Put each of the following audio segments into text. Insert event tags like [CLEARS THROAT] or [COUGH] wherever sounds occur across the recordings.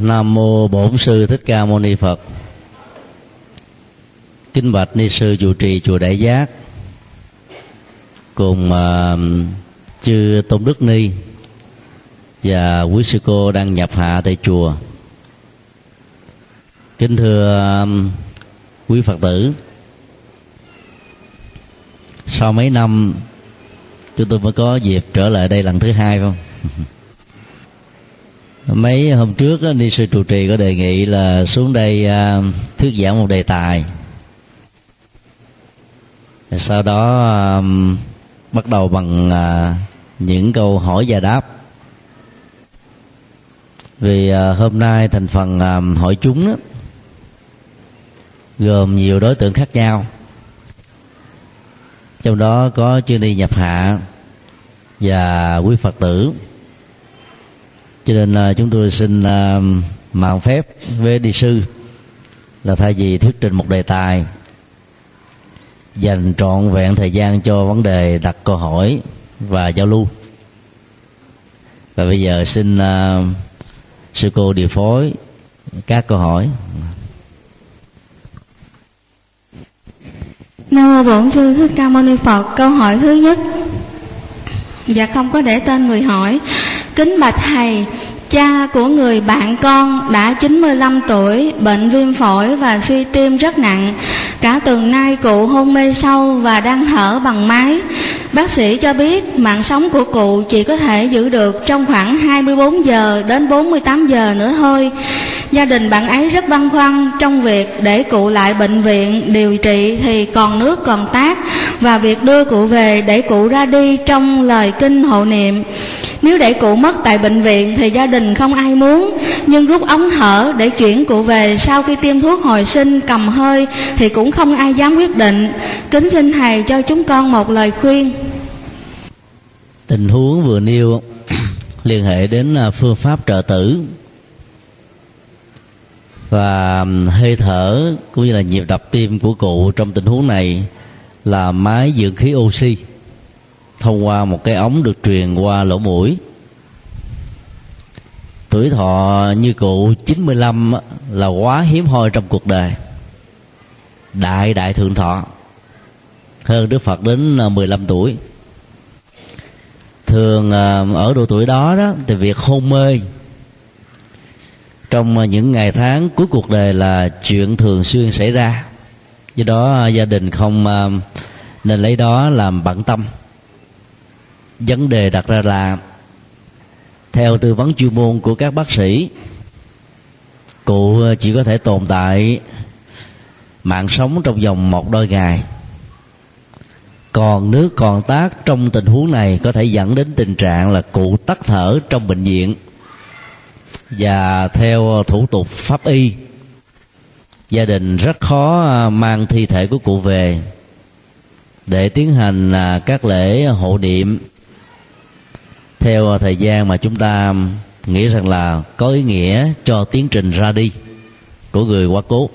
Nam mô Bổn sư Thích Ca Mâu Ni Phật. Kính bạch ni sư chủ trì chùa Đại Giác cùng uh, chư Tôn Đức Ni và quý sư cô đang nhập hạ tại chùa. Kính thưa uh, quý Phật tử, sau mấy năm chúng tôi mới có dịp trở lại đây lần thứ hai không? [LAUGHS] mấy hôm trước đó, ni sư trụ trì có đề nghị là xuống đây à, thuyết giảng một đề tài. Sau đó à, bắt đầu bằng à, những câu hỏi và đáp. Vì hôm nay thành phần hỏi chúng đó, gồm nhiều đối tượng khác nhau. Trong đó có chưa đi nhập hạ và quý phật tử cho nên là chúng tôi xin à, mạo phép với đi sư là thay vì thuyết trình một đề tài dành trọn vẹn thời gian cho vấn đề đặt câu hỏi và giao lưu và bây giờ xin uh, sư cô điều phối các câu hỏi Nam mô Bổn sư Thích Ca Mâu Ni Phật. Câu hỏi thứ nhất. Dạ không có để tên người hỏi. Kính bạch thầy, cha của người bạn con đã 95 tuổi, bệnh viêm phổi và suy tim rất nặng. Cả tuần nay cụ hôn mê sâu và đang thở bằng máy. Bác sĩ cho biết mạng sống của cụ chỉ có thể giữ được trong khoảng 24 giờ đến 48 giờ nữa thôi. Gia đình bạn ấy rất băn khoăn trong việc để cụ lại bệnh viện điều trị thì còn nước còn tác và việc đưa cụ về để cụ ra đi trong lời kinh hộ niệm. Nếu để cụ mất tại bệnh viện thì gia đình không ai muốn, Nhưng rút ống thở để chuyển cụ về Sau khi tiêm thuốc hồi sinh cầm hơi Thì cũng không ai dám quyết định Kính xin Thầy cho chúng con một lời khuyên Tình huống vừa nêu, [CLEARS THROAT] liên hệ đến à, phương pháp trợ tử. Và hơi thở cũng như là nhịp đập tim của cụ trong tình huống này là máy dưỡng khí oxy thông qua một cái ống được truyền qua lỗ mũi. Tuổi thọ như cụ 95 là quá hiếm hoi trong cuộc đời. Đại đại thượng thọ. Hơn Đức Phật đến à, 15 tuổi thường à, ở độ tuổi đó đó, thì việc hôn mê trong những ngày tháng cuối cuộc đời là chuyện thường xuyên xảy ra. Do đó à, gia đình không à, nên lấy đó làm bận tâm. Vấn đề đặt ra là, theo tư vấn chuyên môn của các bác sĩ, cụ chỉ có thể tồn tại mạng sống trong vòng một đôi ngày còn nước còn tác trong tình huống này có thể dẫn đến tình trạng là cụ tắt thở trong bệnh viện. Và theo thủ tục pháp y, gia đình rất khó à, mang thi thể của cụ về để tiến hành à, các lễ hộ niệm. Theo thời gian mà chúng ta nghĩ rằng là có ý nghĩa cho tiến trình ra đi của người quá cố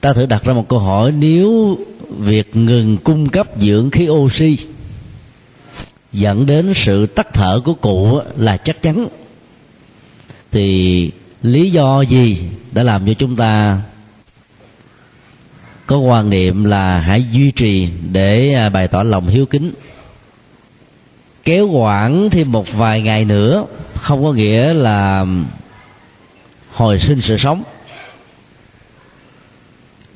ta thử đặt ra một câu hỏi, nếu việc ngừng cung cấp dưỡng khí oxy dẫn đến sự tắt thở của cụ là chắc chắn, thì lý do gì đã làm cho chúng ta có quan niệm là hãy duy trì để à, bày tỏ lòng hiếu kính? Kéo quản thêm một vài ngày nữa không có nghĩa là hồi sinh sự sống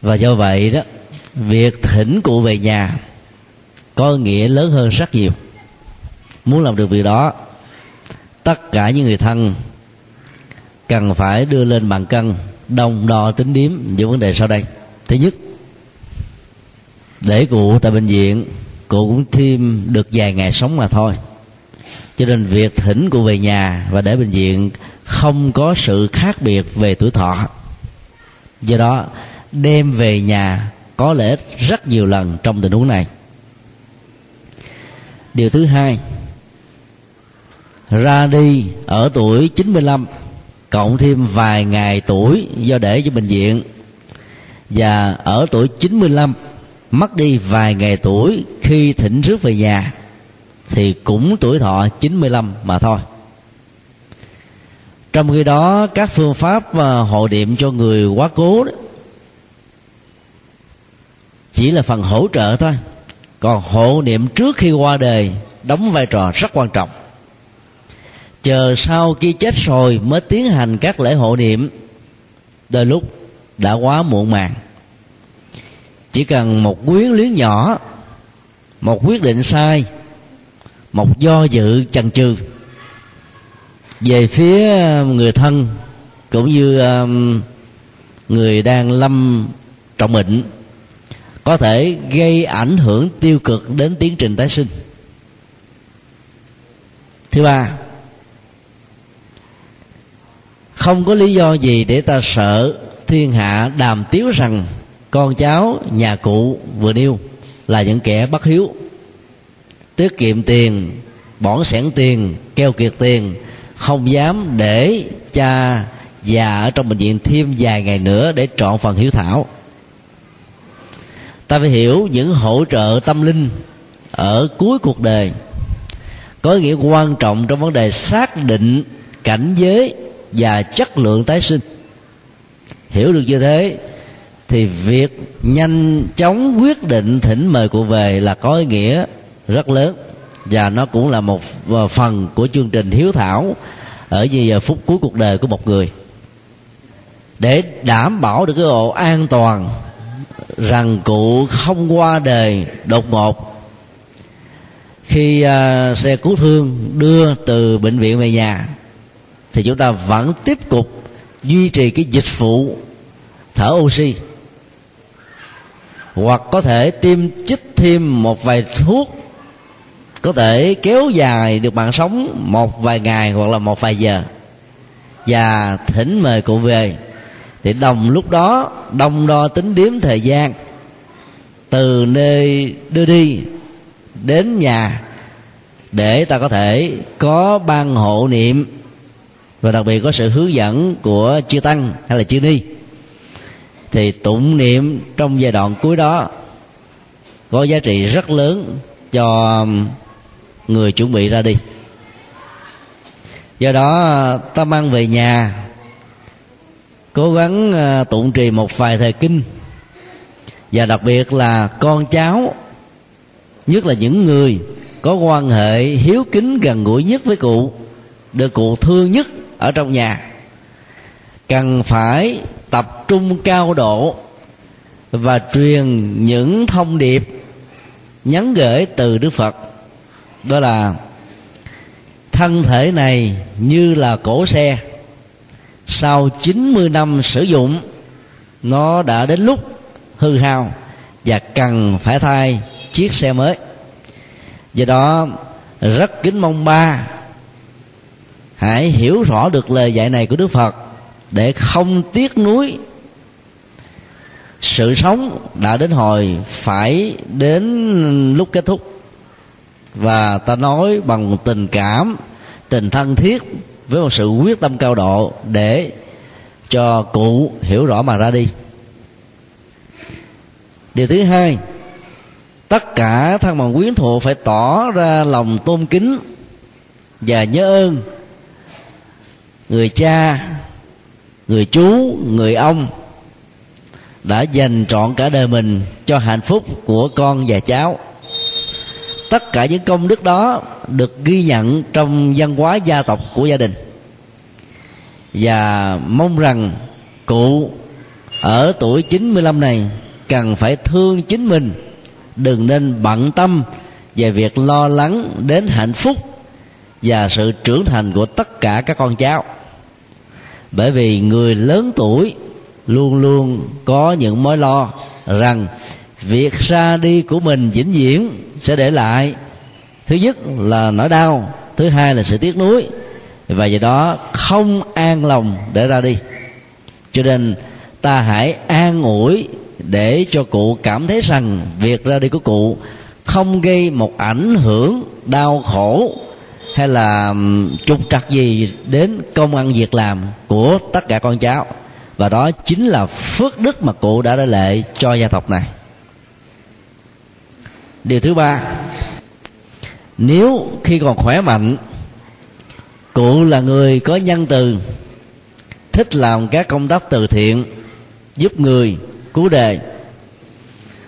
và do vậy đó, việc thỉnh cụ về nhà có nghĩa lớn hơn rất nhiều. Muốn làm được việc đó, tất cả những người thân cần phải đưa lên bàn cân đồng đo tính điếm những vấn đề sau đây. Thứ nhất, để cụ tại bệnh viện, cụ cũng thêm được vài ngày sống mà thôi. Cho nên việc thỉnh cụ về nhà và để bệnh viện không có sự khác biệt về tuổi thọ. Do đó đem về nhà có lẽ rất nhiều lần trong tình huống này. Điều thứ hai ra đi ở tuổi 95 cộng thêm vài ngày tuổi do để cho bệnh viện. Và ở tuổi 95 mất đi vài ngày tuổi khi thỉnh rước về nhà thì cũng tuổi thọ 95 mà thôi. Trong khi đó các phương pháp ờ, hộ niệm cho người quá cố đó, chỉ là phần hỗ trợ thôi. Còn hộ niệm trước khi qua đời, đóng vai trò rất quan trọng. Chờ sau khi chết rồi mới tiến hành các lễ hộ niệm. Đôi lúc đã quá muộn màng. Chỉ cần một quyến luyến nhỏ, một quyết định sai, một do dự chần chừ. Về phía um, người thân cũng như um, người đang lâm trọng bệnh có thể gây ảnh hưởng tiêu cực đến tiến trình tái sinh. Thứ ba, không có lý do gì để ta sợ thiên hạ đàm tiếu rằng con cháu nhà cụ vừa nêu là những kẻ bất hiếu. Tiết kiệm tiền bỏn sẻn tiền, keo kiệt tiền, không dám để cha già ở trong bệnh viện thêm vài ngày nữa để trọn phần hiếu thảo ta phải hiểu những hỗ trợ tâm linh ở cuối cuộc đời. Có ý nghĩa quan trọng trong vấn đề xác định cảnh giới và chất lượng tái sinh. Hiểu được như thế, thì việc nhanh chóng quyết định thỉnh mời cụ về là có ý nghĩa rất lớn. Và nó cũng là một phần của chương trình hiếu thảo ở giờ phút cuối cuộc đời của một người. Để đảm bảo được cái độ an toàn rằng cụ không qua đời đột ngột. Khi uh, xe cứu thương đưa từ bệnh viện về nhà thì chúng ta vẫn tiếp tục duy trì cái dịch vụ thở oxy. Hoặc có thể tiêm chích thêm một vài thuốc có thể kéo dài được mạng sống một vài ngày hoặc là một vài giờ. Và thỉnh mời cụ về thì đồng lúc đó đông đo tính điếm thời gian. Từ nơi đưa đi đến nhà để ta có thể có ban hộ niệm và đặc biệt có sự hướng dẫn của chư tăng hay là chư ni. Thì tụng niệm trong giai đoạn cuối đó có giá trị rất lớn cho người chuẩn bị ra đi. Do đó, ta mang về nhà cố gắng ờ, tụng trì một vài thời kinh. Và đặc biệt là con cháu, nhất là những người có quan hệ hiếu kính gần gũi nhất với cụ, được cụ thương nhất ở trong nhà, cần phải tập trung cao độ và truyền những thông điệp nhắn gửi từ đức phật. Đó là, thân thể này như là cổ xe sau 90 năm sử dụng, nó đã đến lúc hư hao và cần phải thay chiếc xe mới. Do đó, rất kính mong ba hãy hiểu rõ được lời dạy này của đức phật để không tiếc nuối sự sống đã đến hồi phải đến lúc kết thúc. Và ta nói bằng tình cảm, tình thân thiết với một sự quyết tâm cao độ để cho cụ hiểu rõ mà ra đi. Điều thứ hai, tất cả thân bằng quyến thuộc phải tỏ ra lòng tôn kính và nhớ ơn người cha, người chú, người ông đã dành trọn cả đời mình cho hạnh phúc của con và cháu tất cả những công đức đó được ghi nhận trong văn hóa gia tộc của gia đình. Và mong rằng cụ ở tuổi 95 này cần phải thương chính mình, đừng nên bận tâm về việc lo lắng đến hạnh phúc và sự trưởng thành của tất cả các con cháu. Bởi vì người lớn tuổi luôn luôn có những mối lo rằng việc ra đi của mình vĩnh viễn sẽ để lại. Thứ nhất là nỗi đau, thứ hai là sự tiếc nuối. Và do đó không an lòng để ra đi. Cho nên ta hãy an ủi để cho cụ cảm thấy rằng việc ra đi của cụ không gây một ảnh hưởng đau khổ hay là trục trặc gì đến công ăn việc làm của tất cả con cháu. Và đó chính là phước đức mà cụ đã để lệ cho gia tộc này điều thứ ba, nếu khi còn khỏe mạnh, cụ là người có nhân từ, thích làm các công tác từ thiện, giúp người, cứu đề,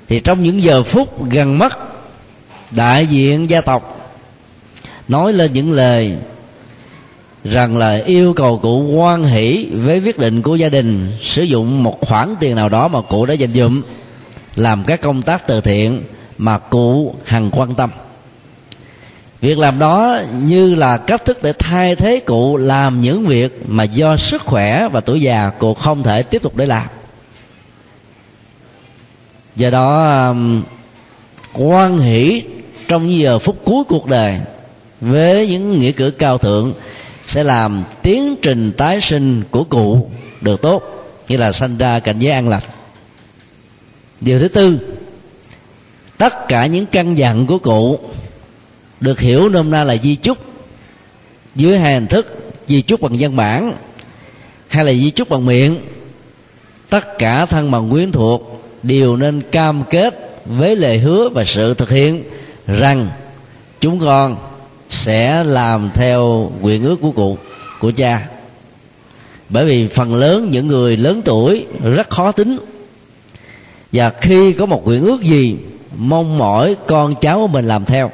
thì trong những giờ phút gần mất đại diện gia tộc nói lên những lời rằng là yêu cầu cụ quan hỷ với quyết định của gia đình sử dụng một khoản tiền nào đó mà cụ đã dành dụm làm các công tác từ thiện mà cụ hằng quan tâm. Việc làm đó như là cách thức để thay thế cụ làm những việc mà do sức khỏe và tuổi già cụ không thể tiếp tục để làm. Do đó um, quan hỷ trong giờ phút cuối cuộc đời với những nghĩa cử cao thượng sẽ làm tiến trình tái sinh của cụ được tốt như là sanh ra cảnh giới an lành. Điều thứ tư tất cả những căn dặn của cụ được hiểu nôm na là di chúc dưới hai hình thức, di chúc bằng văn bản hay là di chúc bằng miệng. Tất cả thân bằng quyến thuộc đều nên cam kết với lời hứa và sự thực hiện rằng chúng con sẽ làm theo nguyện ước của cụ, của cha. Bởi vì phần lớn những người lớn tuổi rất khó tính và khi có một nguyện ước gì mong mỏi con cháu của mình làm theo.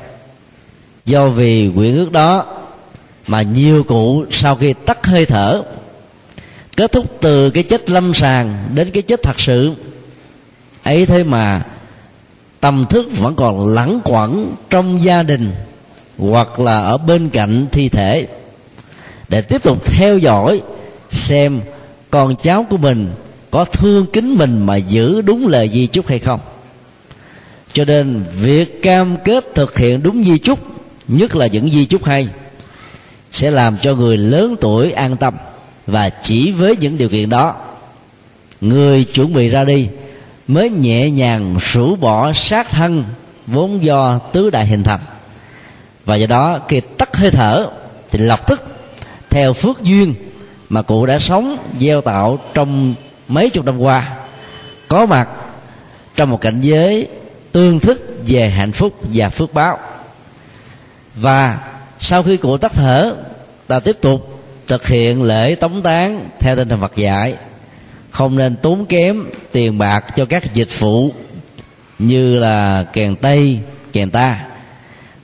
Do vì nguyện ước đó mà nhiều cụ sau khi tắt hơi thở, kết thúc từ cái chết lâm sàng đến cái chết thật sự, ấy thế mà tâm thức vẫn còn lẳng quẩn trong gia đình hoặc là ở bên cạnh thi thể. Để tiếp tục theo dõi xem con cháu của mình có thương kính mình mà giữ đúng lời di chúc hay không cho nên việc cam kết thực hiện đúng di chúc, nhất là những di chúc hay, sẽ làm cho người lớn tuổi an tâm và chỉ với những điều kiện đó, người chuẩn bị ra đi mới nhẹ nhàng rũ bỏ sát thân vốn do tứ đại hình thành. Và do đó khi tắt hơi thở thì lập tức, theo phước duyên mà cụ đã sống, gieo tạo trong mấy chục năm qua, có mặt trong một cảnh giới tương thức về hạnh phúc và phước báo. Và sau khi cụ tắt thở, ta tiếp tục thực hiện lễ tống tán theo tinh thần Phật dạy. Không nên tốn kém tiền bạc cho các dịch vụ như là kèn tây, kèn ta,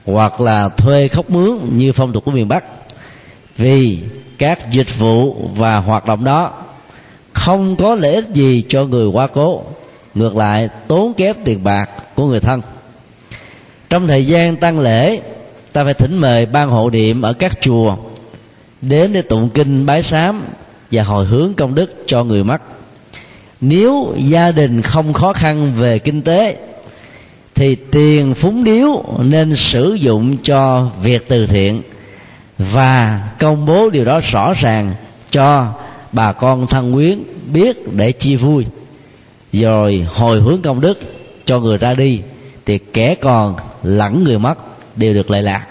hoặc là thuê khóc mướn như phong tục của miền bắc. Vì các dịch vụ và hoạt động đó không có lợi ích gì cho người quá cố ngược lại, tốn kém tiền bạc của người thân. Trong thời gian tăng lễ, ta phải thỉnh mời ban hộ niệm ở các chùa đến để tụng kinh bái sám và hồi hướng công đức cho người mất nếu gia đình không khó khăn về kinh tế, thì tiền phúng điếu nên sử dụng cho việc từ thiện và công bố điều đó rõ ràng cho bà con thân quyến biết để chia vui rồi hồi hướng công đức cho người ra đi, thì kẻ còn lẫn người mất đều được lợi lạc.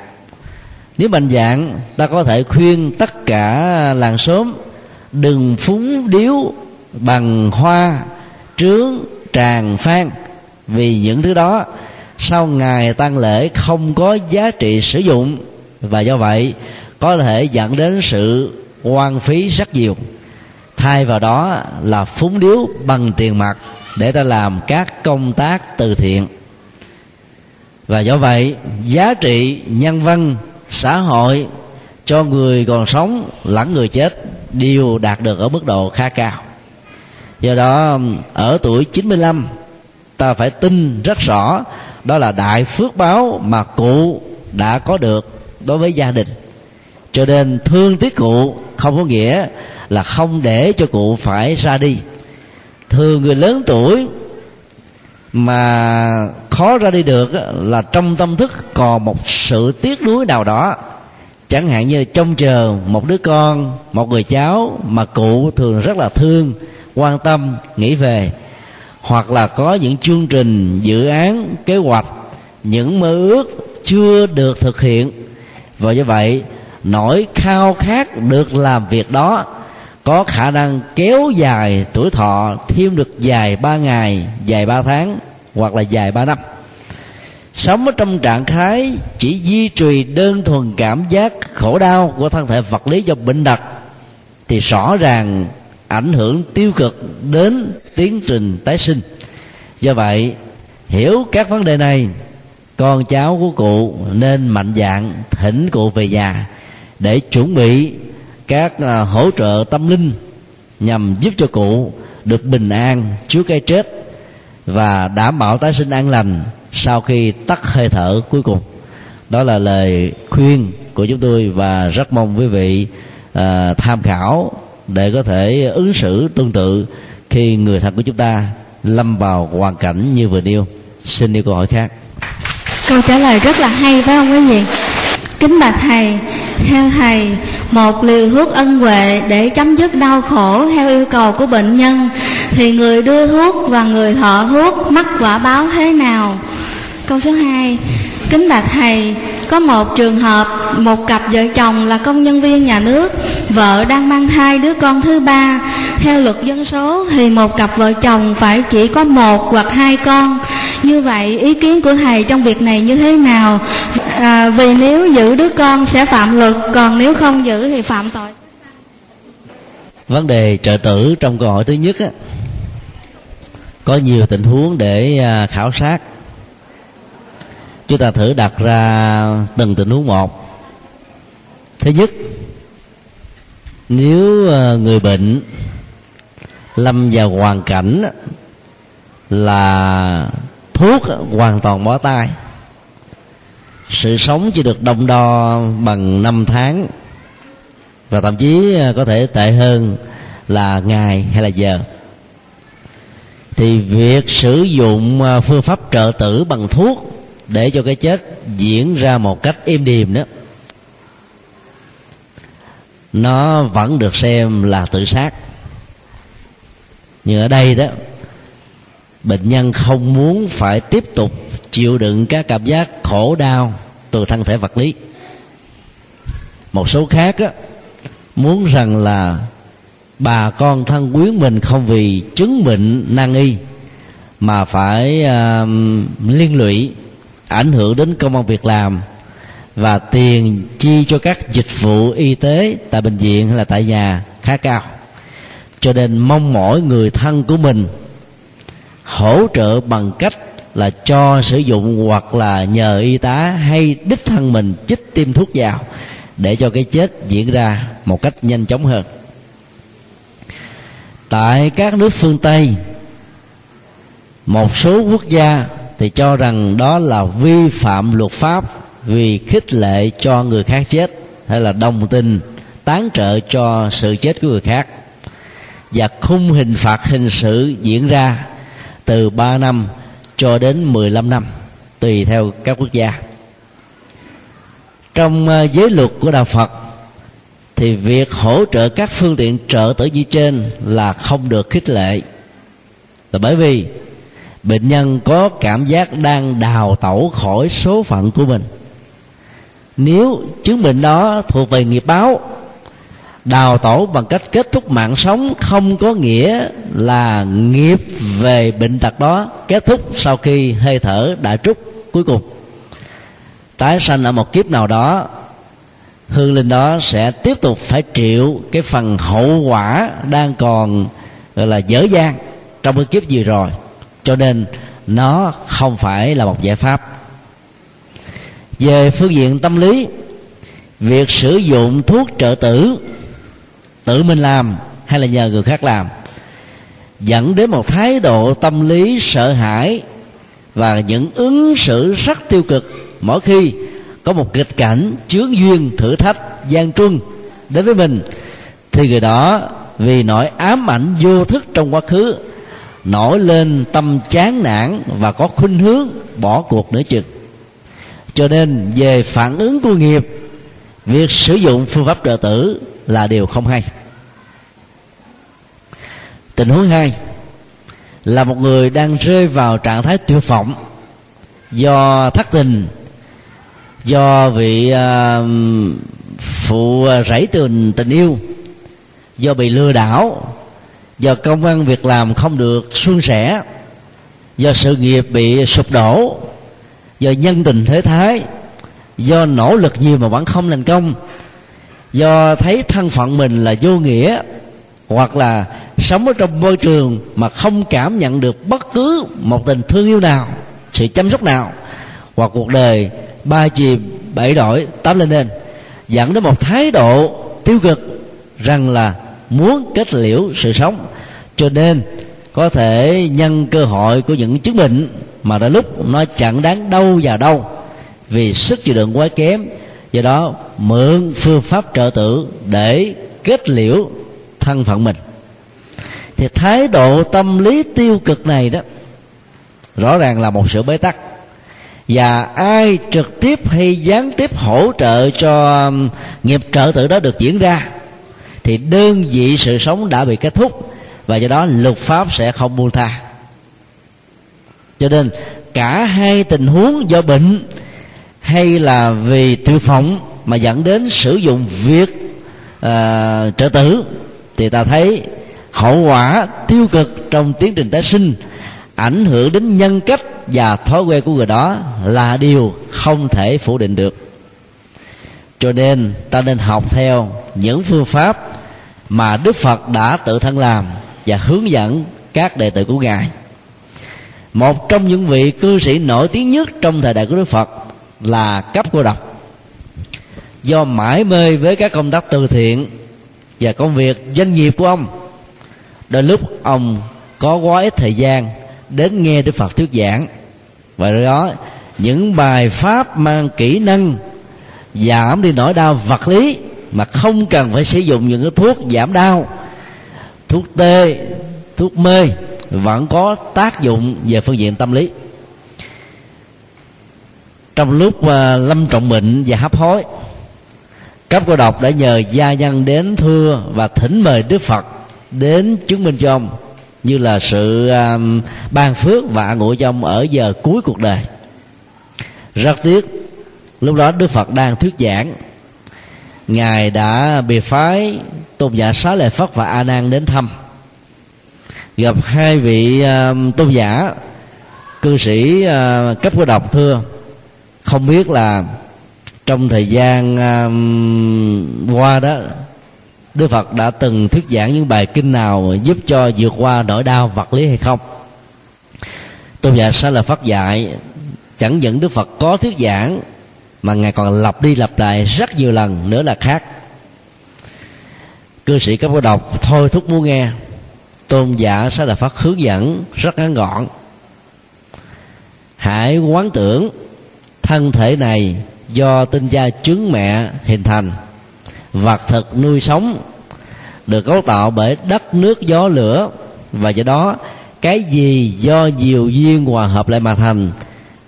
Nếu mạnh dạng, ta có thể khuyên tất cả làng xóm đừng phúng điếu bằng hoa, trướng, tràng phan. Vì những thứ đó, sau ngày tăng lễ không có giá trị sử dụng, và do vậy có thể dẫn đến sự quan phí rất nhiều. Thay vào đó là phúng điếu bằng tiền mặt để ta làm các công tác từ thiện. Và do vậy, giá trị nhân văn, xã hội cho người còn sống lẫn người chết đều đạt được ở mức độ khá cao. Do đó, ở tuổi 95 ta phải tin rất rõ đó là đại phước báo mà cụ đã có được đối với gia đình. Cho nên thương tiếc cụ không có nghĩa là không để cho cụ phải ra đi thường người lớn tuổi mà khó ra đi được là trong tâm thức còn một sự tiếc nuối nào đó. Chẳng hạn như trông chờ một đứa con, một người cháu mà cụ thường rất là thương, quan tâm, nghĩ về. Hoặc là có những chương trình, dự án, kế hoạch, những mơ ước chưa được thực hiện. Và như vậy, nỗi khao khát được làm việc đó có khả năng kéo dài tuổi thọ thêm được dài ba ngày dài ba tháng, hoặc là dài ba năm. Sống ở trong trạng thái chỉ duy trì đơn thuần cảm giác khổ đau của thân thể vật lý do bệnh đặc thì rõ ràng ảnh hưởng tiêu cực đến tiến trình tái sinh. Do vậy, hiểu các vấn đề này, con cháu của cụ nên mạnh dạng thỉnh cụ về nhà để chuẩn bị các à, hỗ trợ tâm linh nhằm giúp cho cụ được bình an trước cái chết và đảm bảo tái sinh an lành sau khi tắt hơi thở cuối cùng. Đó là lời khuyên của chúng tôi và rất mong quý vị uh, tham khảo để có thể ứng xử tương tự khi người thân của chúng ta lâm vào hoàn cảnh như vừa nêu. Xin yêu câu hỏi khác. Câu trả lời rất là hay phải không quý vị? Kính bạch thầy theo thầy một liều thuốc ân huệ để chấm dứt đau khổ theo yêu cầu của bệnh nhân, thì người đưa thuốc và người thọ thuốc mắc quả báo thế nào? Câu số 2 kính bạch thầy, có một trường hợp một cặp vợ chồng là công nhân viên nhà nước, vợ đang mang thai đứa con thứ ba. Theo luật dân số thì một cặp vợ chồng phải chỉ có một hoặc hai con. Như vậy, ý kiến của thầy trong việc này như thế nào? À, vì nếu giữ đứa con sẽ phạm luật còn nếu không giữ thì phạm tội. Vấn đề trợ tử trong câu hỏi thứ nhất á, có nhiều tình huống để à, khảo sát. Chúng ta thử đặt ra từng tình huống một. Thứ nhất nếu à, người bệnh lâm vào hoàn cảnh là thuốc hoàn toàn bó tay sự sống chỉ được đồng đo bằng năm tháng. Và thậm chí à, có thể tệ hơn là ngày hay là giờ. Thì việc sử dụng à, phương pháp trợ tử bằng thuốc để cho cái chết diễn ra một cách êm đềm đó, nó vẫn được xem là tự sát. Nhưng ở đây đó, bệnh nhân không muốn phải tiếp tục chịu đựng các cảm giác khổ đau từ thân thể vật lý. Một số khác á, muốn rằng là bà con thân quyến mình không vì chứng bệnh nan y mà phải uh, liên lụy ảnh hưởng đến công an việc làm và tiền chi cho các dịch vụ y tế tại bệnh viện hay là tại nhà khá cao. Cho nên mong mỏi người thân của mình hỗ trợ bằng cách là cho sử dụng hoặc là nhờ y tá hay đích thân mình chích tiêm thuốc vào để cho cái chết diễn ra một cách nhanh chóng hơn. Tại các nước phương tây, một số quốc gia thì cho rằng đó là vi phạm luật pháp vì khích lệ cho người khác chết hay là đồng tình, tán trợ cho sự chết của người khác. Và khung hình phạt hình sự diễn ra từ 3 năm cho đến 15 năm, tùy theo các quốc gia. Trong ờ, giới luật của đạo Phật, thì việc hỗ trợ các phương tiện trợ tử như trên là không được khích lệ. Là bởi vì bệnh nhân có cảm giác đang đào tẩu khỏi số phận của mình. Nếu chứng bệnh đó thuộc về nghiệp báo đào tổ bằng cách kết thúc mạng sống không có nghĩa là nghiệp về bệnh tật đó kết thúc sau khi hơi thở đã trút. Cuối cùng, tái sanh ở một kiếp nào đó, hương linh đó sẽ tiếp tục phải chịu cái phần hậu quả đang còn, gọi là dở dang trong cái kiếp vừa rồi. Cho nên nó không phải là một giải pháp. Về phương diện tâm lý, việc sử dụng thuốc trợ tử tự mình làm hay là nhờ người khác làm. Dẫn đến một thái độ tâm lý sợ hãi và những ứng xử rất tiêu cực. Mỗi khi có một kịch cảnh chướng duyên thử thách gian truân đến với mình, thì người đó vì nỗi ám ảnh vô thức trong quá khứ, nổi lên tâm chán nản và có khuynh hướng bỏ cuộc nữa chừng. Cho nên về phản ứng của nghiệp, việc sử dụng phương pháp trợ tử là điều không hay. Tình huống hai là một người đang rơi vào trạng thái tuyệt vọng do thất tình do vị uh, phụ rẫy tình tình yêu do bị lừa đảo do công an việc làm không được suôn sẻ do sự nghiệp bị sụp đổ do nhân tình thế thái do nỗ lực nhiều mà vẫn không thành công do thấy thân phận mình là vô nghĩa, hoặc là sống ở trong môi trường mà không cảm nhận được bất cứ một tình thương yêu nào, sự chăm sóc nào, hoặc cuộc đời ba chìm, bảy đổi, tám lên lên, dẫn đến một thái độ tiêu cực rằng là muốn kết liễu sự sống. Cho nên có thể nhân cơ hội của những chứng bệnh mà đã lúc nó chẳng đáng đâu vào đâu vì sức chịu đựng quá kém do đó, mượn phương pháp trợ tử để kết liễu thân phận mình. Thì thái độ tâm lý tiêu cực này đó, rõ ràng là một sự bế tắc. Và ai trực tiếp hay gián tiếp hỗ trợ cho um, nghiệp trợ tử đó được diễn ra, thì đơn vị sự sống đã bị kết thúc và do đó luật pháp sẽ không buông tha. Cho nên, cả hai tình huống do bệnh hay là vì tự phỏng mà dẫn đến sử dụng việc uh, trợ tử thì ta thấy hậu quả tiêu cực trong tiến trình tái sinh ảnh hưởng đến nhân cách và thói quen của người đó là điều không thể phủ định được. Cho nên ta nên học theo những phương pháp mà đức phật đã tự thân làm và hướng dẫn các đệ tử của ngài. Một trong những vị cư sĩ nổi tiếng nhất trong thời đại của đức phật là cấp cô độc. Do mãi mê với các công tác từ thiện và công việc doanh nghiệp của ông đôi lúc ông có quá ít thời gian đến nghe đức phật thuyết giảng. Và do đó, những bài pháp mang kỹ năng, giảm đi nỗi đau vật lý mà không cần phải sử dụng những cái thuốc giảm đau, thuốc tê, thuốc mê, vẫn có tác dụng về phương diện tâm lý trong lúc uh, lâm trọng bệnh và hấp hối cấp cô độc đã nhờ gia nhân đến thưa và thỉnh mời đức phật đến chứng minh cho ông như là sự um, ban phước và ngộ cho ông ở giờ cuối cuộc đời. Rất tiếc lúc đó đức phật đang thuyết giảng ngài đã bị phái tôn giả xá lợi phất và a nan đến thăm. Gặp hai vị uh, tôn giả cư sĩ uh, cấp của độc thưa không biết là trong thời gian um, qua đó Đức Phật đã từng thuyết giảng những bài kinh nào giúp cho vượt qua nỗi đau vật lý hay không? Tôn giả sẽ là phát dạy chẳng những Đức Phật có thuyết giảng mà ngài còn lặp đi lặp lại rất nhiều lần nữa là khác. Cư sĩ cấp có đọc thôi thúc muốn nghe. Tôn giả sẽ là phát hướng dẫn rất ngắn gọn. Hãy quán tưởng thân thể này do tinh cha trứng mẹ hình thành. Vật thực nuôi sống được cấu tạo bởi đất nước gió lửa và do đó cái gì do nhiều duyên hòa hợp lại mà thành,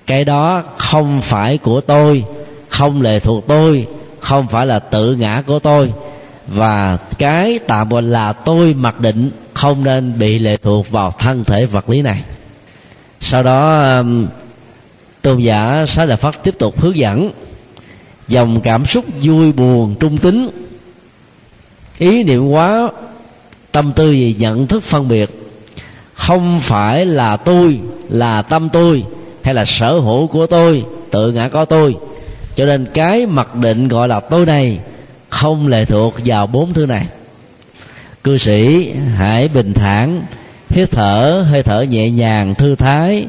cái đó không phải của tôi, không lệ thuộc tôi, không phải là tự ngã của tôi và cái tạm gọi là tôi mặc định không nên bị lệ thuộc vào thân thể vật lý này. Sau đó tôn giả xá đà phát tiếp tục hướng dẫn. Dòng cảm xúc vui buồn trung tính. Ý niệm quá, tâm tư về nhận thức phân biệt. Không phải là tôi là tâm tôi, hay là sở hữu của tôi, tự ngã có tôi. Cho nên cái mặc định gọi là tôi này không lệ thuộc vào bốn thứ này. Cư sĩ hãy bình thản, hít thở, hơi thở nhẹ nhàng, thư thái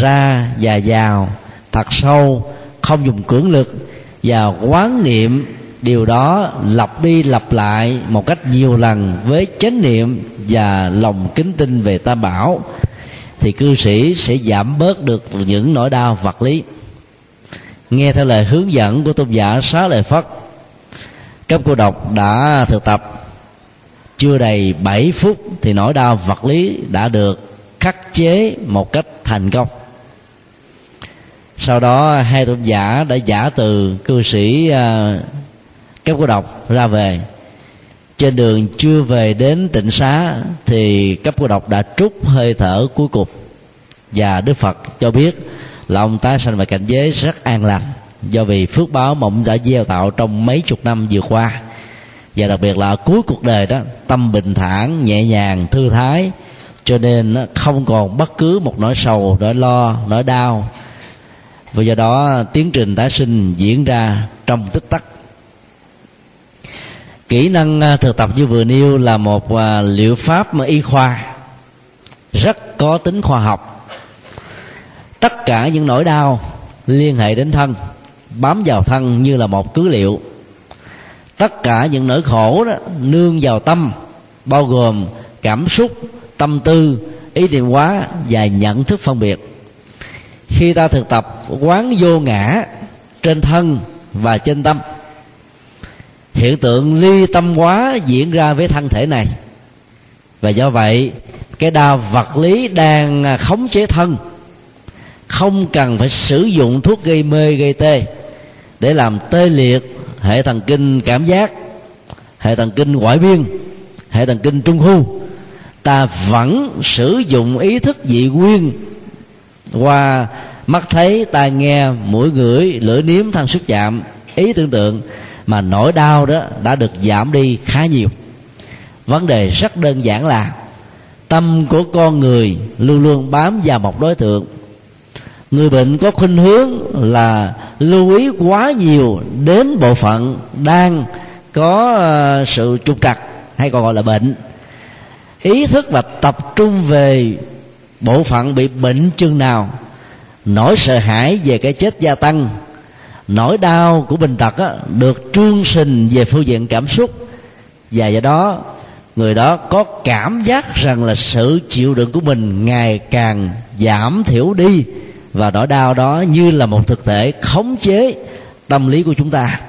ra và vào. Thật sâu, không dùng cưỡng lực và quán niệm. Điều đó lặp đi lặp lại một cách nhiều lần với chánh niệm và lòng kính tin về tam bảo, thì cư sĩ sẽ giảm bớt được những nỗi đau vật lý. Nghe theo lời hướng dẫn của tôn giả xá lợi phất, các cô độc đã thực tập. Chưa đầy 7 phút thì nỗi đau vật lý đã được khắc chế một cách thành công sau đó hai tôn giả đã giả từ cư sĩ à, uh, cấp cô độc ra về. Trên đường chưa về đến tịnh xá thì cấp cô độc đã trút hơi thở cuối cùng. Và đức phật cho biết là ông tái sanh vào cảnh giới rất an lành do vì phước báo mà ông đã gieo tạo trong mấy chục năm vừa qua. Và đặc biệt là cuối cuộc đời đó tâm bình thản nhẹ nhàng thư thái cho nên không còn bất cứ một nỗi sầu nỗi lo nỗi đau và do đó, tiến trình tái sinh diễn ra trong tích tắc. Kỹ năng à, thực tập như vừa nêu là một à, liệu pháp mà y khoa, rất có tính khoa học. Tất cả những nỗi đau liên hệ đến thân, bám vào thân như là một cứ liệu. Tất cả những nỗi khổ đó nương vào tâm, bao gồm cảm xúc, tâm tư, ý niệm hóa và nhận thức phân biệt khi ta thực tập, quán vô ngã trên thân và trên tâm. Hiện tượng ly tâm hóa diễn ra với thân thể này. Và do vậy, cái đau vật lý đang khống chế thân. Không cần phải sử dụng thuốc gây mê, gây tê để làm tê liệt hệ thần kinh cảm giác, hệ thần kinh ngoại biên, hệ thần kinh trung khu. Ta vẫn sử dụng ý thức dị nguyên qua mắt thấy, tai nghe, mũi ngửi, lưỡi nếm thân xúc chạm ý tưởng tượng mà nỗi đau đó đã được giảm đi khá nhiều. Vấn đề rất đơn giản là tâm của con người luôn luôn bám vào một đối tượng. Người bệnh có khuynh hướng là lưu ý quá nhiều đến bộ phận đang có ờ, sự trục trặc, hay còn gọi là bệnh. Ý thức và tập trung về bộ phận bị bệnh chừng nào nỗi sợ hãi về cái chết gia tăng nỗi đau của bệnh tật á, được trương sình về phương diện cảm xúc. Và do đó người đó có cảm giác rằng là sự chịu đựng của mình ngày càng giảm thiểu đi. Và nỗi đau đó như là một thực thể khống chế tâm lý của chúng ta.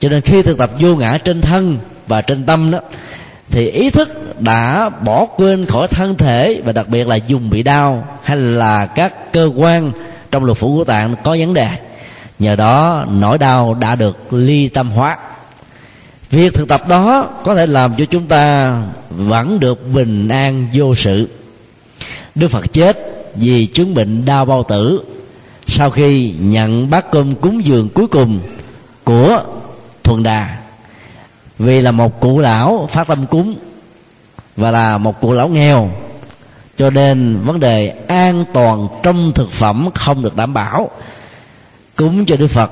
Cho nên khi thực tập vô ngã trên thân và trên tâm đó thì ý thức đã bỏ quên khỏi thân thể và đặc biệt là dùng bị đau hay là các cơ quan trong lục phủ của tạng có vấn đề. Nhờ đó, nỗi đau đã được ly tâm hóa. Việc thực tập đó có thể làm cho chúng ta vẫn được bình an vô sự. Đức phật chết vì chứng bệnh đau bao tử. Sau khi nhận bát cơm cúng dường cuối cùng của thuần đà vì là một cụ lão phát tâm cúng và là một cụ lão nghèo cho nên vấn đề an toàn trong thực phẩm không được đảm bảo. Cúng cho đức phật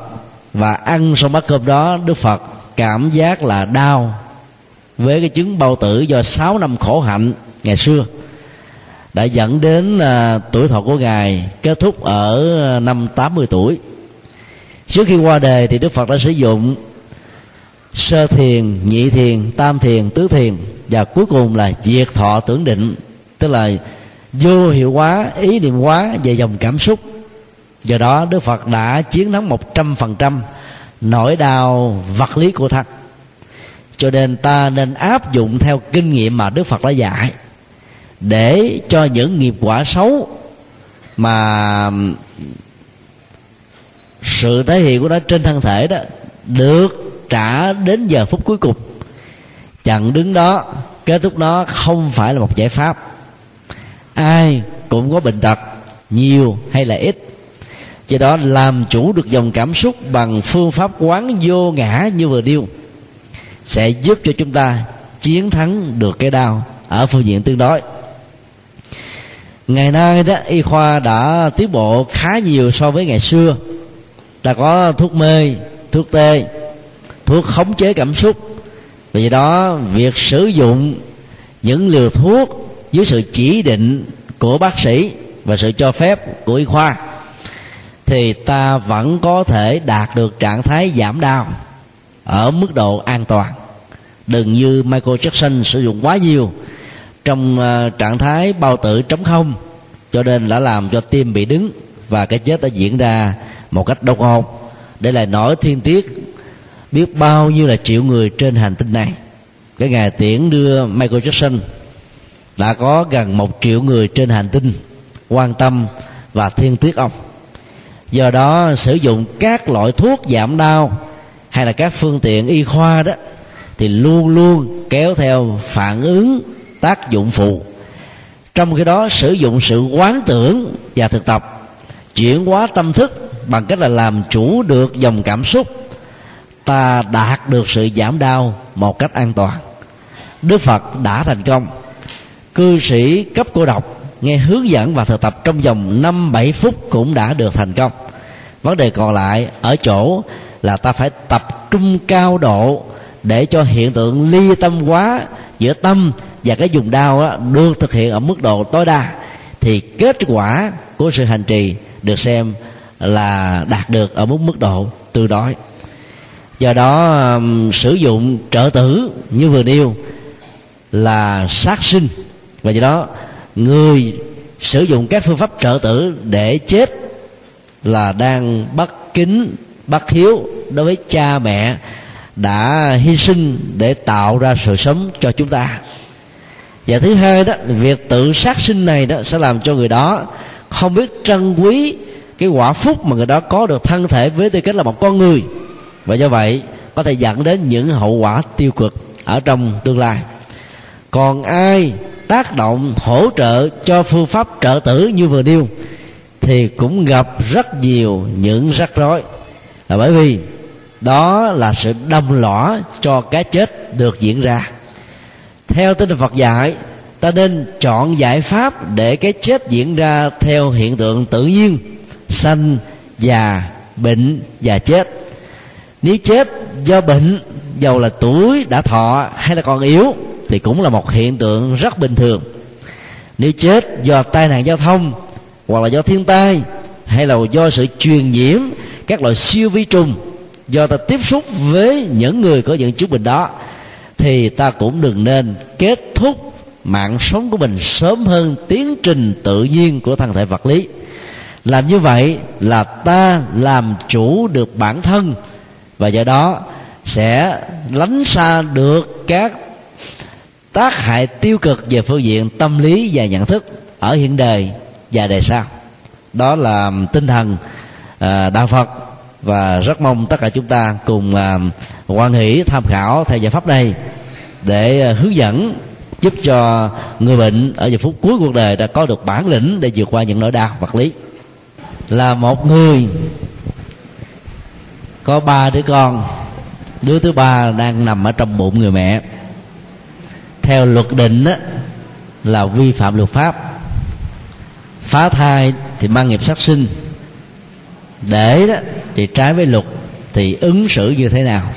và ăn xong bát cơm đó đức phật cảm giác là đau với cái chứng bao tử do 6 năm khổ hạnh ngày xưa đã dẫn đến uh, tuổi thọ của ngài kết thúc ở à, năm 80 tuổi. Trước khi qua đời thì đức phật đã sử dụng sơ thiền, nhị thiền, tam thiền, tứ thiền và cuối cùng là diệt thọ tưởng định, tức là vô hiệu hóa, ý niệm hóa về dòng cảm xúc. Do đó, đức phật đã chiến thắng một trăm phần trăm nỗi đau vật lý của thân. Cho nên ta nên áp dụng theo kinh nghiệm mà đức phật đã dạy, để cho những nghiệp quả xấu mà sự thể hiện của nó trên thân thể đó được trả đến giờ phút cuối cùng. Chặn đứng đó, kết thúc đó không phải là một giải pháp. Ai cũng có bệnh tật, nhiều hay là ít. Do đó làm chủ được dòng cảm xúc bằng phương pháp quán vô ngã như vừa điêu sẽ giúp cho chúng ta chiến thắng được cái đau ở phương diện tương đối. Ngày nay đó, y khoa đã tiến bộ khá nhiều so với ngày xưa. Ta có thuốc mê, thuốc tê thuốc khống chế cảm xúc. Vì đó việc sử dụng những liều thuốc dưới sự chỉ định của bác sĩ và sự cho phép của y khoa thì ta vẫn có thể đạt được trạng thái giảm đau ở mức độ an toàn. Đừng như Michael Jackson sử dụng quá nhiều trong uh, trạng thái bao tử trống không cho nên đã làm cho tim bị đứng và cái chết đã diễn ra một cách đột ngột. Để lại nỗi thiên tiết biết bao nhiêu là triệu người trên hành tinh này. Cái ngày tiễn đưa Michael Jackson đã có gần một triệu người trên hành tinh quan tâm và thiên tiết ông. Do đó, sử dụng các loại thuốc giảm đau hay là các phương tiện y khoa đó thì luôn luôn kéo theo phản ứng tác dụng phụ. Trong khi đó, sử dụng sự quán tưởng và thực tập, chuyển hóa tâm thức bằng cách là làm chủ được dòng cảm xúc ta đạt được sự giảm đau một cách an toàn. Đức phật đã thành công. Cư sĩ cấp cô độc nghe hướng dẫn và thực tập trong vòng năm bảy phút cũng đã được thành công. Vấn đề còn lại ở chỗ là ta phải tập trung cao độ để cho hiện tượng ly tâm quá giữa tâm và cái dùng đau đó, được thực hiện ở mức độ tối đa thì kết quả của sự hành trì được xem là đạt được ở mức mức độ tương đối do đó um, sử dụng trợ tử như vừa nêu là sát sinh. Và do đó người sử dụng các phương pháp trợ tử để chết là đang bất kính bất hiếu đối với cha mẹ đã hy sinh để tạo ra sự sống cho chúng ta. Và thứ hai đó việc tự sát sinh này đó sẽ làm cho người đó không biết trân quý cái quả phúc mà người đó có được thân thể với tư cách là một con người và do vậy, có thể dẫn đến những hậu quả tiêu cực ở trong tương lai. Còn ai tác động, hỗ trợ cho phương pháp trợ tử như vừa nêu, thì cũng gặp rất nhiều những rắc rối. Là bởi vì đó là sự đâm lõa cho cái chết được diễn ra. Theo tinh thần Phật dạy, ta nên chọn giải pháp để cái chết diễn ra theo hiện tượng tự nhiên, sanh già bệnh và chết nếu chết do bệnh, dầu là tuổi đã thọ hay là còn yếu, thì cũng là một hiện tượng rất bình thường. Nếu chết do tai nạn giao thông, hoặc là do thiên tai, hay là do sự truyền nhiễm các loại siêu vi trùng do ta tiếp xúc với những người có những chứng bệnh đó, thì ta cũng đừng nên kết thúc mạng sống của mình sớm hơn tiến trình tự nhiên của thân thể vật lý. Làm như vậy là ta làm chủ được bản thân và do đó sẽ lánh xa được các tác hại tiêu cực về phương diện tâm lý và nhận thức ở hiện đời và đời sau. Đó là um, tinh thần à, đạo phật. Và rất mong tất cả chúng ta cùng à, quan hỷ, tham khảo theo giải pháp này để à, hướng dẫn, giúp cho người bệnh ở giờ phút cuối cuộc đời đã có được bản lĩnh để vượt qua những nỗi đau vật lý. Là một người có ba đứa con. Đứa thứ ba đang nằm ở trong bụng người mẹ. Theo luật định đó, là vi phạm luật pháp. Phá thai thì mang nghiệp sát sinh. Để đó thì trái với luật thì ứng xử như thế nào?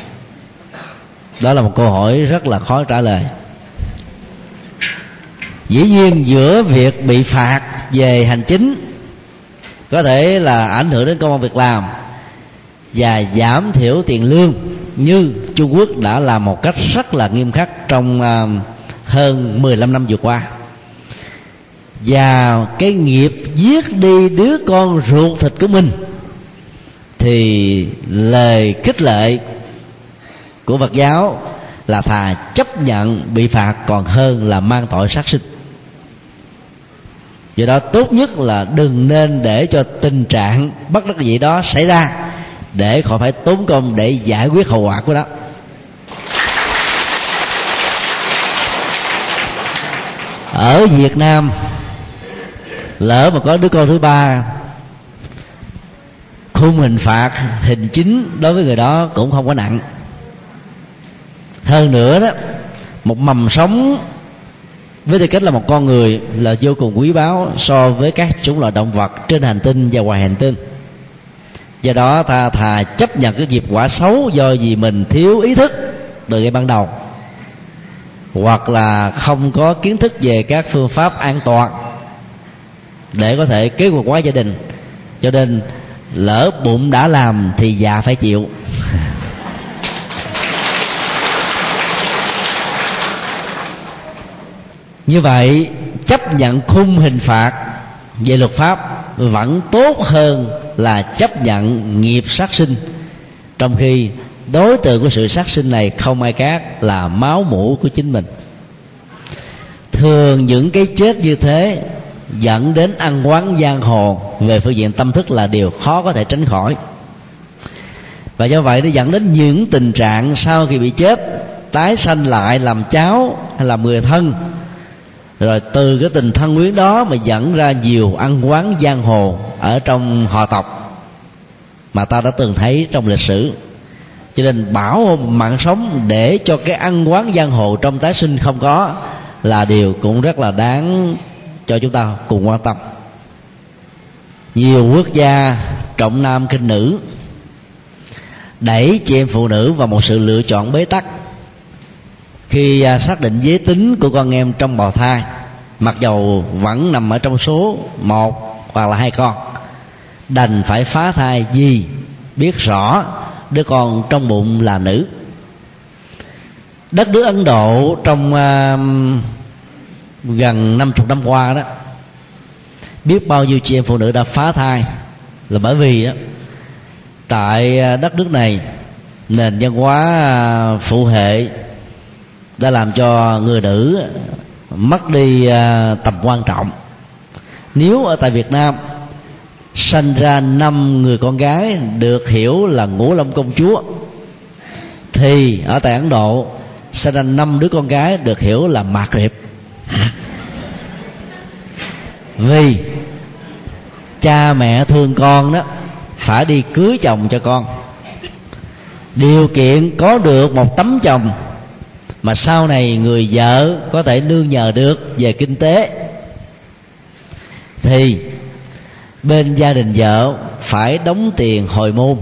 Đó là một câu hỏi rất là khó trả lời. Dĩ nhiên giữa việc bị phạt về hành chính có thể là ảnh hưởng đến công an việc làm và giảm thiểu tiền lương như Trung Quốc đã làm một cách rất là nghiêm khắc trong à, hơn 15 năm vừa qua. Và cái nghiệp giết đi đứa con ruột thịt của mình thì lời khích lệ của Phật giáo là thà chấp nhận bị phạt còn hơn là mang tội sát sinh. Do đó tốt nhất là đừng nên để cho tình trạng bất đắc dĩ đó xảy ra để khỏi phải tốn công để giải quyết hậu quả của đó ở việt nam, lỡ mà có đứa con thứ ba khung hình phạt, hình chính đối với người đó cũng không có nặng. Hơn nữa đó, một mầm sống với tư cách là một con người là vô cùng quý báu so với các chủng loại động vật trên hành tinh và ngoài hành tinh do đó ta thà chấp nhận cái nghiệp quả xấu do vì mình thiếu ý thức từ ngay ban đầu. Hoặc là không có kiến thức về các phương pháp an toàn để có thể kế hoạch hóa gia đình. Cho nên lỡ bụng đã làm thì già phải chịu. [LAUGHS] Như vậy, chấp nhận khung hình phạt về luật pháp vẫn tốt hơn là chấp nhận nghiệp sát sinh. Trong khi đối tượng của sự sát sinh này không ai khác là máu mũ của chính mình. Thường những cái chết như thế dẫn đến ăn quán giang hồ về phương diện tâm thức là điều khó có thể tránh khỏi. Và do vậy nó dẫn đến những tình trạng sau khi bị chết, tái sanh lại làm cháu hay là người thân. Rồi từ cái tình thân quyến đó mà dẫn ra nhiều ăn quán giang hồ ở trong họ tộc mà ta đã từng thấy trong lịch sử. Cho nên bảo mạng sống để cho cái ăn quán giang hồ trong tái sinh không có là điều cũng rất là đáng cho chúng ta cùng quan tâm. Nhiều quốc gia trọng nam kinh nữ đẩy chị em phụ nữ vào một sự lựa chọn bế tắc. Khi à, xác định giới tính của con em trong bào thai, mặc dầu vẫn nằm ở trong số một hoặc là hai con đành phải phá thai gì biết rõ đứa con trong bụng là nữ. Đất nước ấn độ trong uh, gần 50 năm qua đó biết bao nhiêu chị em phụ nữ đã phá thai là bởi vì đó tại à, đất nước này nền văn hóa à, phụ hệ đã làm cho người nữ mất đi à, tầm quan trọng. Nếu ở tại việt nam sanh ra năm người con gái được hiểu là ngũ long công chúa. Thì ở tại ấn độ sanh ra năm đứa con gái được hiểu là mạt riệp. Vì cha mẹ thương con đó, phải đi cưới chồng cho con. Điều kiện có được một tấm chồng, mà sau này người vợ có thể nương nhờ được về kinh tế. Thì bên gia đình vợ phải đóng tiền hồi môn.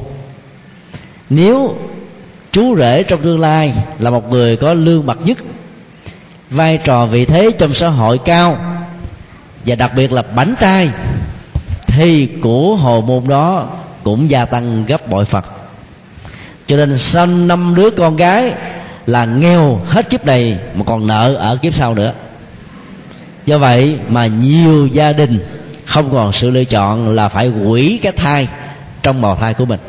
Nếu chú rể trong tương lai là một người có lương bậc nhất, vai trò vị thế trong xã hội cao, và đặc biệt là bánh trai, thì của hồ môn đó cũng gia tăng gấp bội phật. Cho nên sinh năm đứa con gái là nghèo hết kiếp này mà còn nợ ở kiếp sau nữa. Do vậy mà nhiều gia đình không còn sự lựa chọn là phải quỷ cái thai trong bào thai của mình.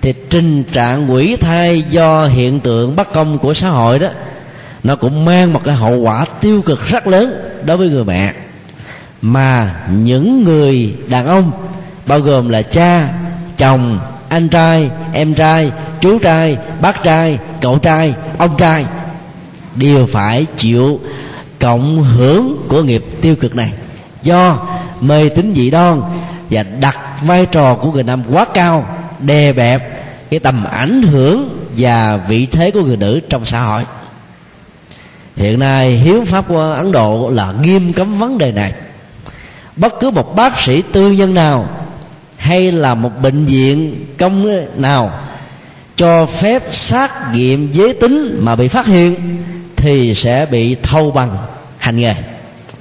Thì tình trạng quỷ thai do hiện tượng bất công của xã hội đó, nó cũng mang một cái hậu quả tiêu cực rất lớn đối với người mẹ. Mà những người đàn ông, bao gồm là cha, chồng, anh trai, em trai, chú trai, bác trai, cậu trai, ông trai, đều phải chịu cộng hưởng của nghiệp tiêu cực này. Do mê tín dị đoan và đặt vai trò của người nam quá cao, đè bẹp cái tầm ảnh hưởng và vị thế của người nữ trong xã hội. Hiện nay, hiến pháp của ấn độ là nghiêm cấm vấn đề này. Bất cứ một bác sĩ tư nhân nào hay là một bệnh viện công nào cho phép xác nghiệm giới tính mà bị phát hiện thì sẽ bị thâu bằng hành nghề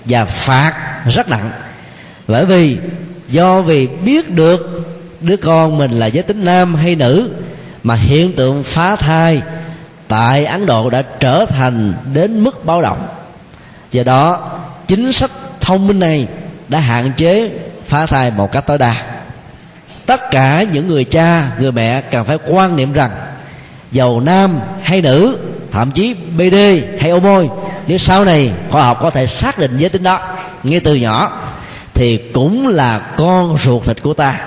và phạt rất nặng bởi vì, do vì biết được đứa con mình là giới tính nam hay nữ, mà hiện tượng phá thai tại ấn độ đã trở thành đến mức báo động. Do đó, chính sách thông minh này đã hạn chế phá thai một cách tối đa. Tất cả những người cha, người mẹ cần phải quan niệm rằng giàu nam hay nữ, thậm chí bd hay ô môi, nếu sau này khoa học có thể xác định giới tính đó, ngay từ nhỏ thì cũng là con ruột thịt của ta.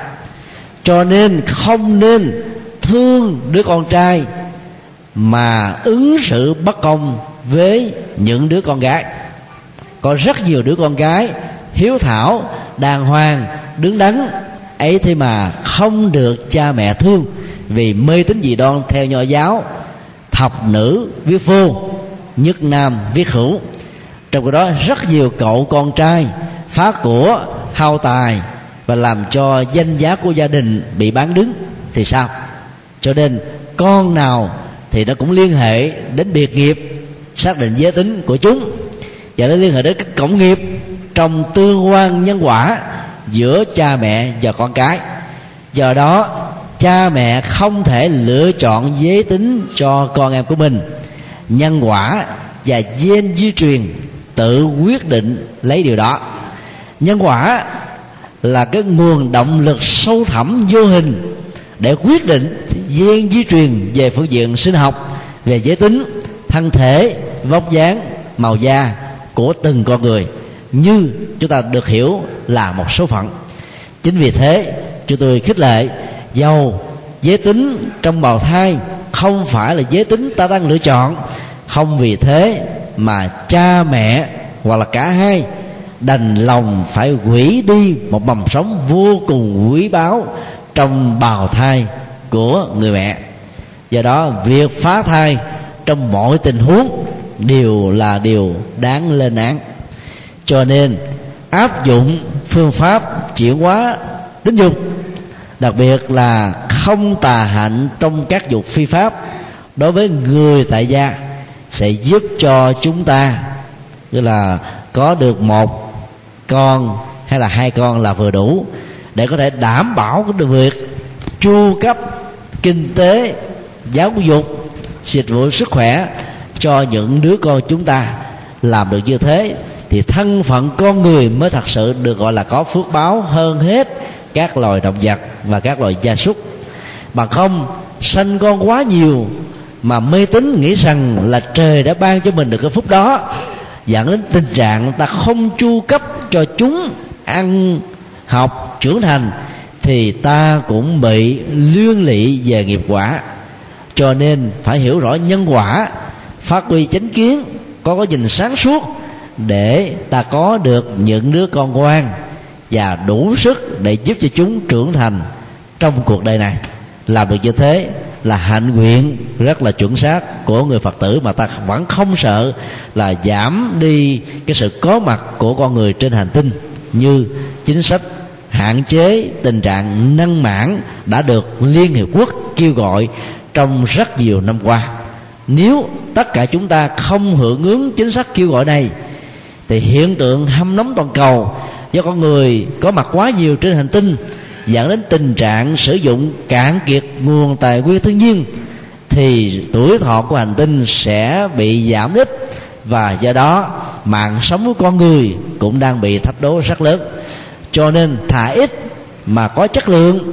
Cho nên không nên thương đứa con trai mà ứng xử bất công với những đứa con gái. Có rất nhiều đứa con gái hiếu thảo, đàng hoàng, đứng đắn, ấy thế mà không được cha mẹ thương vì mê tín dị đoan theo nho giáo, thập nữ, viết vô nhất nam, viết hữu. Trong cái đó rất nhiều cậu con trai phá của hao tài và làm cho danh giá của gia đình bị bán đứng, thì sao? Cho nên, con nào thì nó cũng liên hệ đến biệt nghiệp, xác định giới tính của chúng, và nó liên hệ đến các cổng nghiệp trong tương quan nhân quả giữa cha mẹ và con cái. Do đó, cha mẹ không thể lựa chọn giới tính cho con em của mình. Nhân quả và gen di truyền tự quyết định lấy điều đó nhân quả là cái nguồn động lực sâu thẳm vô hình để quyết định gen di truyền về phương diện sinh học, về giới tính, thân thể, vóc dáng, màu da của từng con người như chúng ta được hiểu là một số phận. Chính vì thế, chúng tôi khích lệ dầu giới tính trong bào thai không phải là giới tính ta đang lựa chọn. Không vì thế mà cha mẹ hoặc là cả hai đành lòng phải hủy đi một mầm sống vô cùng quý báu trong bào thai của người mẹ. Do đó, việc phá thai trong mọi tình huống đều là điều đáng lên án. Cho nên, áp dụng phương pháp chuyển hóa tính dục, đặc biệt là không tà hạnh trong các dục phi pháp đối với người tại gia sẽ giúp cho chúng ta, tức là có được một con hay là hai con là vừa đủ để có thể đảm bảo cái việc chu cấp kinh tế, giáo dục, dịch vụ sức khỏe cho những đứa con chúng ta. Làm được như thế thì thân phận con người mới thật sự được gọi là có phước báo hơn hết các loài động vật và các loài gia súc. Mà không sanh con quá nhiều mà mê tín nghĩ rằng là trời đã ban cho mình được cái phúc đó dẫn đến tình trạng ta không chu cấp cho chúng ăn, học, trưởng thành, thì ta cũng bị liên lụy về nghiệp quả. Cho nên phải hiểu rõ nhân quả, phát huy chánh kiến, có cái nhìn sáng suốt để ta có được những đứa con ngoan và đủ sức để giúp cho chúng trưởng thành trong cuộc đời này. Làm được như thế là hạnh nguyện, rất là chuẩn xác của người phật tử. Mà ta vẫn không sợ là giảm đi cái sự có mặt của con người trên hành tinh, như chính sách hạn chế tình trạng nâng mãn đã được liên hiệp quốc kêu gọi trong rất nhiều năm qua. Nếu tất cả chúng ta không hưởng ứng chính sách kêu gọi này, thì hiện tượng hâm nóng toàn cầu do con người có mặt quá nhiều trên hành tinh dẫn đến tình trạng sử dụng cạn kiệt nguồn tài nguyên thiên nhiên, thì tuổi thọ của hành tinh sẽ bị giảm ít và do đó mạng sống của con người cũng đang bị thách đố rất lớn. Cho nên thả ít mà có chất lượng,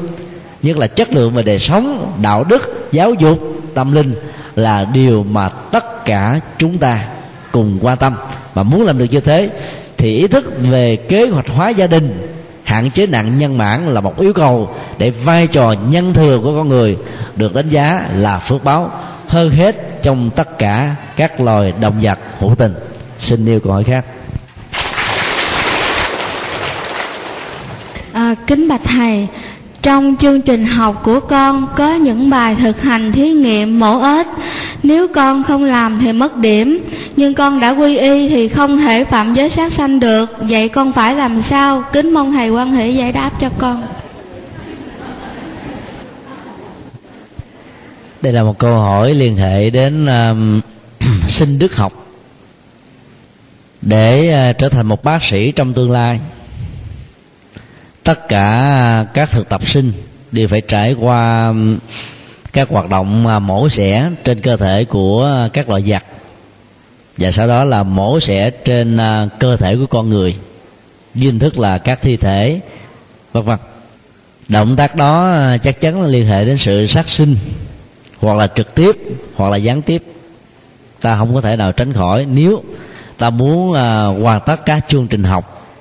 nhất là chất lượng về đời sống, đạo đức, giáo dục, tâm linh là điều mà tất cả chúng ta cùng quan tâm. Mà muốn làm được như thế thì ý thức về kế hoạch hóa gia đình hạn chế nặng nhân mãn là một yêu cầu để vai trò nhân thừa của con người được đánh giá là phước báo. Hơn hết trong tất cả các loài động vật hữu tình. Xin yêu câu hỏi khác. À, kính bạch thầy trong chương trình học của con có những bài thực hành thí nghiệm mổ ếch nếu con không làm thì mất điểm. Nhưng con đã quy y thì không thể phạm giới sát sanh được. Vậy con phải làm sao? Kính mong thầy quan hệ giải đáp cho con. Đây là một câu hỏi liên hệ đến um, [CLEARS THROAT] sinh đức học để uh, trở thành một bác sĩ trong tương lai. Tất cả uh, các thực tập sinh đều phải trải qua um, các hoạt động à, mổ xẻ trên cơ thể của các loại vật và sau đó là mổ xẻ trên à, cơ thể của con người duyên thức là các thi thể vân vân. Động tác đó à, chắc chắn là liên hệ đến sự sát sinh hoặc là trực tiếp hoặc là gián tiếp. Ta không có thể nào tránh khỏi nếu ta muốn uh, hoàn tất các chương trình học.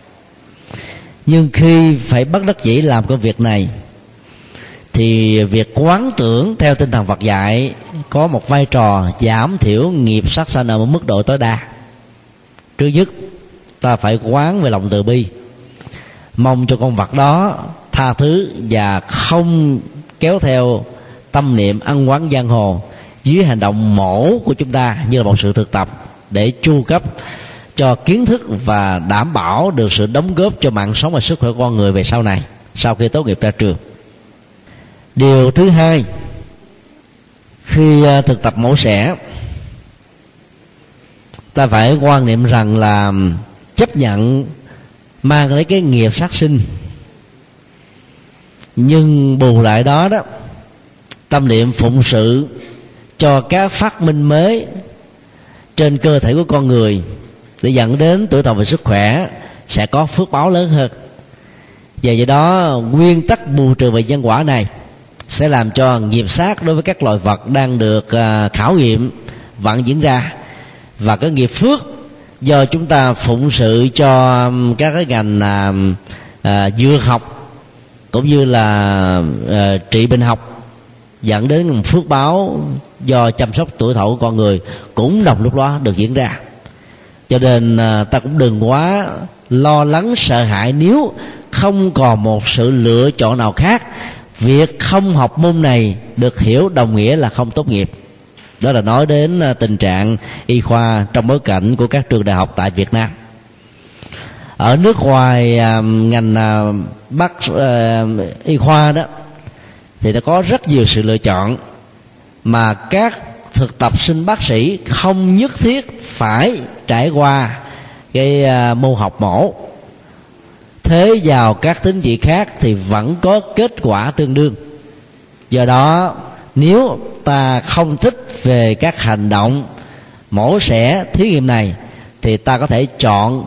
Nhưng khi phải bắt đắc dĩ làm công việc này thì việc quán tưởng theo tinh thần Phật dạy có một vai trò giảm thiểu nghiệp sát sanh ở một mức độ tối đa. Trước nhất, ta phải quán về lòng từ bi. Mong cho con vật đó tha thứ và không kéo theo tâm niệm ăn quán giang hồ dưới hành động mổ của chúng ta như là một sự thực tập để chu cấp cho kiến thức và đảm bảo được sự đóng góp cho mạng sống và sức khỏe con người về sau này, sau khi tốt nghiệp ra trường điều thứ hai, khi à, thực tập mổ xẻ, ta phải quan niệm rằng là chấp nhận mang lấy cái nghiệp sát sinh. Nhưng bù lại đó đó, tâm niệm phụng sự cho các phát minh mới trên cơ thể của con người để dẫn đến tuổi thọ về sức khỏe sẽ có phước báo lớn hơn. Và do đó, nguyên tắc bù trừ về nhân quả này sẽ làm cho nghiệp sát đối với các loài vật đang được à, khảo nghiệm vẫn diễn ra. Và cái nghiệp phước do chúng ta phụng sự cho các cái ngành à, à, dược học cũng như là à, trị bệnh học dẫn đến phước báo do chăm sóc tuổi thọ của con người cũng đồng lúc đó được diễn ra. Cho nên à, ta cũng đừng quá lo lắng sợ hãi nếu không còn một sự lựa chọn nào khác việc không học môn này được hiểu đồng nghĩa là không tốt nghiệp. Đó là nói đến à, tình trạng y khoa trong bối cảnh của các trường đại học tại việt nam. Ở nước ngoài à, ngành à, bắc y khoa đó, thì nó có rất nhiều sự lựa chọn mà các thực tập sinh bác sĩ không nhất thiết phải trải qua cái môn học mổ thế vào các tín chỉ khác thì vẫn có kết quả tương đương. Do đó, nếu ta không thích về các hành động mổ xẻ thí nghiệm này, thì ta có thể chọn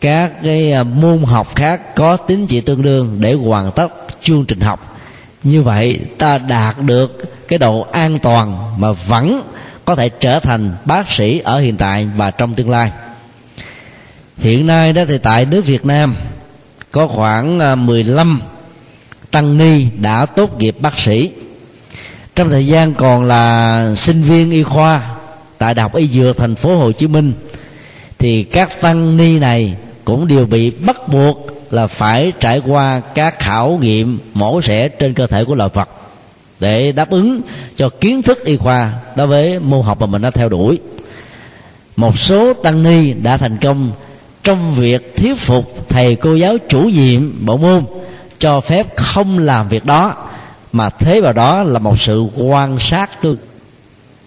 các cái à, môn học khác có tín chỉ tương đương để hoàn tất chương trình học. Như vậy, ta đạt được cái độ an toàn mà vẫn có thể trở thành bác sĩ ở hiện tại và trong tương lai. Hiện nay đó thì tại nước Việt Nam có khoảng à, 15 tăng ni đã tốt nghiệp bác sĩ. Trong thời gian còn là sinh viên y khoa tại đại học y dược thành phố Hồ Chí Minh, thì các tăng ni này cũng đều bị bắt buộc là phải trải qua các khảo nghiệm mổ xẻ trên cơ thể của loài vật để đáp ứng cho kiến thức y khoa đối với môn học mà mình đã theo đuổi. Một số tăng ni đã thành công trong việc thuyết phục thầy cô giáo chủ nhiệm bộ môn cho phép không làm việc đó, mà thế vào đó là một sự quan sát tương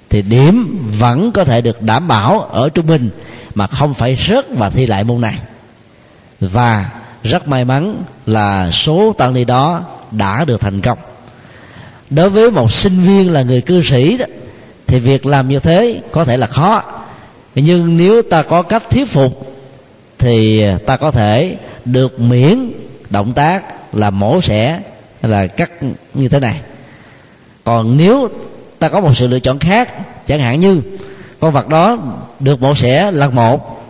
thì điểm vẫn có thể được đảm bảo ở trung bình, mà không phải rớt và thi lại môn này. Và rất may mắn là số tăng ni đó đã được thành công. Đối với một sinh viên là người cư sĩ đó, thì việc làm như thế có thể là khó. Nhưng nếu ta có cách thuyết phục thì à, ta có thể được miễn động tác là mổ xẻ là cắt như thế này. Còn nếu ta có một sự lựa chọn khác, chẳng hạn như con vật đó được mổ xẻ lần một,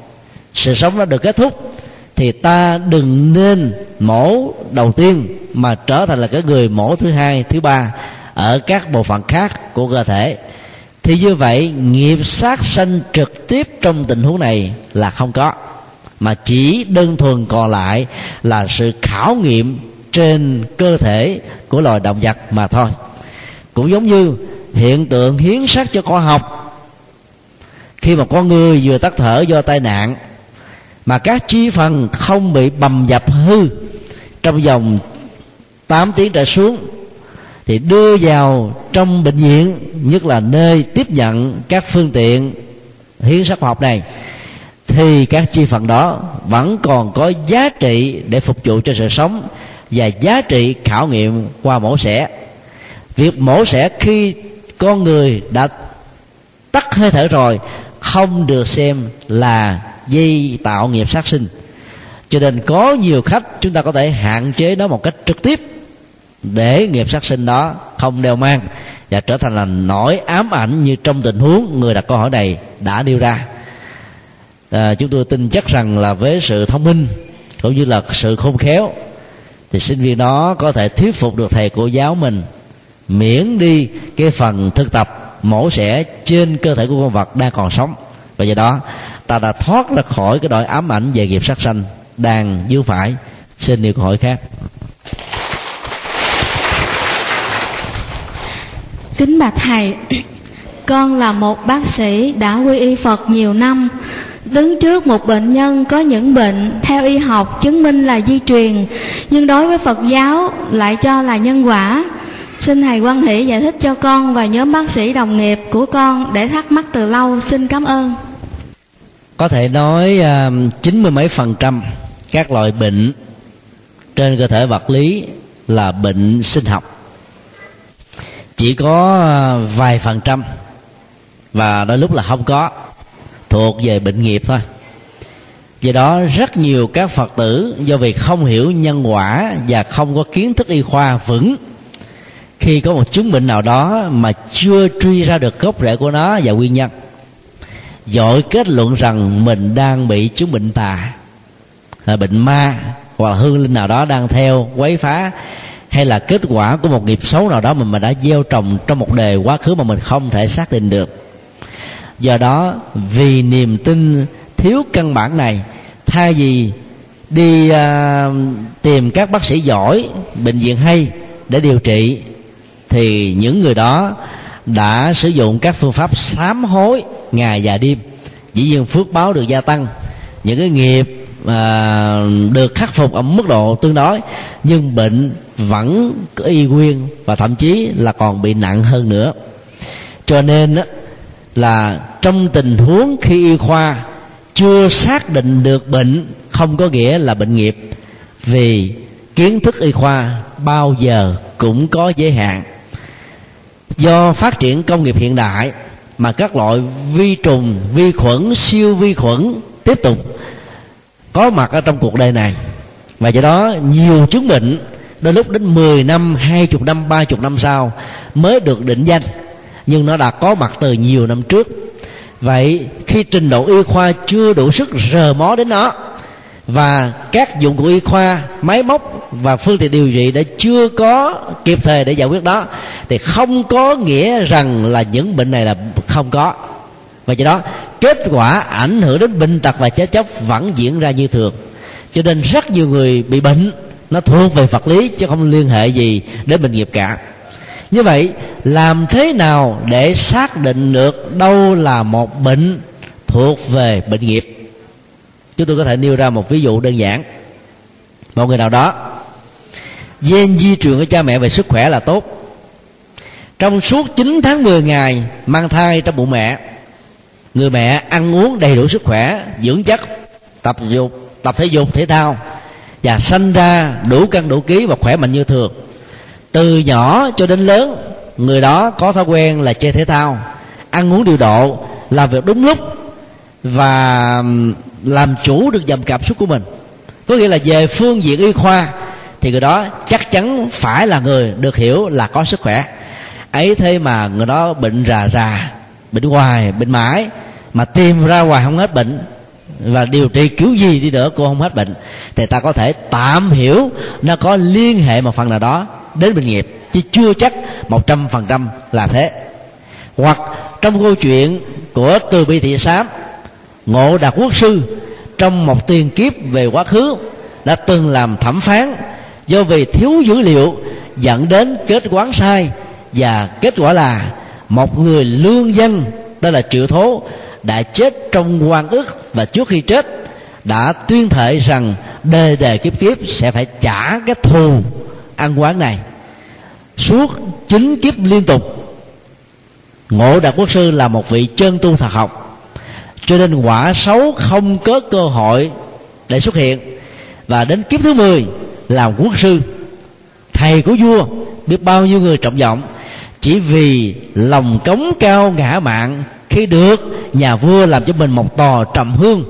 sự sống nó được kết thúc, thì ta đừng nên mổ đầu tiên mà trở thành là cái người mổ thứ hai, thứ ba ở các bộ phận khác của cơ thể. Thì như vậy, nghiệp sát sanh trực tiếp trong tình huống này là không có mà chỉ đơn thuần còn lại là sự khảo nghiệm trên cơ thể của loài động vật mà thôi. Cũng giống như hiện tượng hiến xác cho khoa học. Khi mà con người vừa tắt thở do tai nạn, mà các chi phần không bị bầm dập hư trong vòng 8 tiếng trở xuống, thì đưa vào trong bệnh viện, nhất là nơi tiếp nhận các phương tiện hiến sắc học này thì các chi phần đó vẫn còn có giá trị để phục vụ cho sự sống và giá trị khảo nghiệm qua mổ xẻ. Việc mổ xẻ khi con người đã tắt hơi thở rồi không được xem là di tạo nghiệp sát sinh. Cho nên có nhiều khách chúng ta có thể hạn chế nó một cách trực tiếp để nghiệp sát sinh đó không đeo mang và trở thành là nỗi ám ảnh như trong tình huống người đặt câu hỏi này đã nêu ra à, chúng tôi tin chắc rằng là với sự thông minh cũng như là sự khôn khéo thì sinh viên đó có thể thuyết phục được thầy cô giáo mình miễn đi cái phần thực tập mổ xẻ trên cơ thể của con vật đang còn sống. Và do đó ta đã thoát ra khỏi cái đội ám ảnh về nghiệp sát sanh đang dư phải. Xin điều câu hỏi khác. Kính bạch thầy [CLEARS THROAT] con là một bác sĩ đã quy y phật nhiều năm đứng trước một bệnh nhân có những bệnh theo y học chứng minh là di truyền nhưng đối với phật giáo lại cho là nhân quả. Xin thầy quan hỷ giải thích cho con và nhóm bác sĩ đồng nghiệp của con để thắc mắc từ lâu. Xin cảm ơn. Có thể nói à, chín mươi mấy phần trăm các loại bệnh trên cơ thể vật lý là bệnh sinh học. Chỉ có à, vài phần trăm và đôi lúc là không có thuộc về bệnh nghiệp thôi. Do đó, rất nhiều các phật tử do việc không hiểu nhân quả và không có kiến thức y khoa vững, khi có một chứng bệnh nào đó mà chưa truy ra được gốc rễ của nó và nguyên nhân, dội kết luận rằng mình đang bị chứng bệnh tà, là bệnh ma hoặc là hương linh nào đó đang theo quấy phá, hay là kết quả của một nghiệp xấu nào đó mà mình đã gieo trồng trong một đề quá khứ mà mình không thể xác định được do đó vì niềm tin thiếu căn bản này thay vì đi uh, tìm các bác sĩ giỏi bệnh viện hay để điều trị thì những người đó đã sử dụng các phương pháp sám hối ngày và đêm. Dĩ nhiên phước báo được gia tăng. Những cái nghiệp à, được khắc phục ở mức độ tương đối nhưng bệnh vẫn có y nguyên và thậm chí là còn bị nặng hơn nữa. Cho nên là trong tình huống khi y khoa chưa xác định được bệnh không có nghĩa là bệnh nghiệp vì kiến thức y khoa bao giờ cũng có giới hạn. Do phát triển công nghiệp hiện đại mà các loại vi trùng vi khuẩn siêu vi khuẩn tiếp tục có mặt ở trong cuộc đời này. Và do đó nhiều chứng bệnh đôi lúc đến 10 năm, 20 năm, 30 năm sau mới được định danh. Nhưng nó đã có mặt từ nhiều năm trước vậy, khi trình độ y khoa chưa đủ sức rờ mó đến nó, và các dụng cụ y khoa, máy móc và phương tiện điều trị đã chưa có kịp thời để giải quyết đó, thì không có nghĩa rằng là những bệnh này là không có. Và do đó, kết quả ảnh hưởng đến bệnh tật và chết chóc vẫn diễn ra như thường. Cho nên rất nhiều người bị bệnh, nó thuộc về vật lý chứ không liên hệ gì đến bệnh nghiệp cả như vậy, làm thế nào để xác định được đâu là một bệnh thuộc về bệnh nghiệp? Chúng tôi có thể nêu ra một ví dụ đơn giản. Một người nào đó gen di truyền của cha mẹ về sức khỏe là tốt. Trong suốt 9 tháng 10 ngày mang thai trong bụng mẹ, người mẹ ăn uống đầy đủ sức khỏe, dưỡng chất, tập dục, tập thể dục, thể thao và sanh ra đủ cân đủ ký và khỏe mạnh như thường từ nhỏ cho đến lớn, người đó có thói quen là chơi thể thao, ăn uống điều độ, làm việc đúng lúc và làm chủ được dòng cảm xúc của mình. Có nghĩa là về phương diện y khoa thì người đó chắc chắn phải là người được hiểu là có sức khỏe. Ấy thế mà người đó bệnh rà rà, bệnh hoài, bệnh mãi, mà tìm ra hoài không hết bệnh và điều trị kiểu gì đi nữa cô không hết bệnh. Thì ta có thể tạm hiểu nó có liên hệ một phần nào đó đến bệnh nghiệp, chứ chưa chắc một trăm phần trăm là thế. Hoặc trong câu chuyện của từ bi thị sám ngộ đạt quốc sư trong một tiền kiếp về quá khứ đã từng làm thẩm phán do vì thiếu dữ liệu dẫn đến kết quán sai và kết quả là một người lương dân tên là triệu thố, đã chết trong quan ức và trước khi chết đã tuyên thệ rằng đề đề kiếp kiếp sẽ phải trả cái thù ăn quán này suốt chín kiếp liên tục. Ngộ đạt quốc sư là một vị chân tu thật học. Cho nên quả xấu không có cơ hội để xuất hiện. Và đến kiếp thứ 10 làm quốc sư, thầy của vua, biết bao nhiêu người trọng vọng chỉ vì lòng cống cao ngã mạng, khi được nhà vua làm cho mình một tòa trầm hương,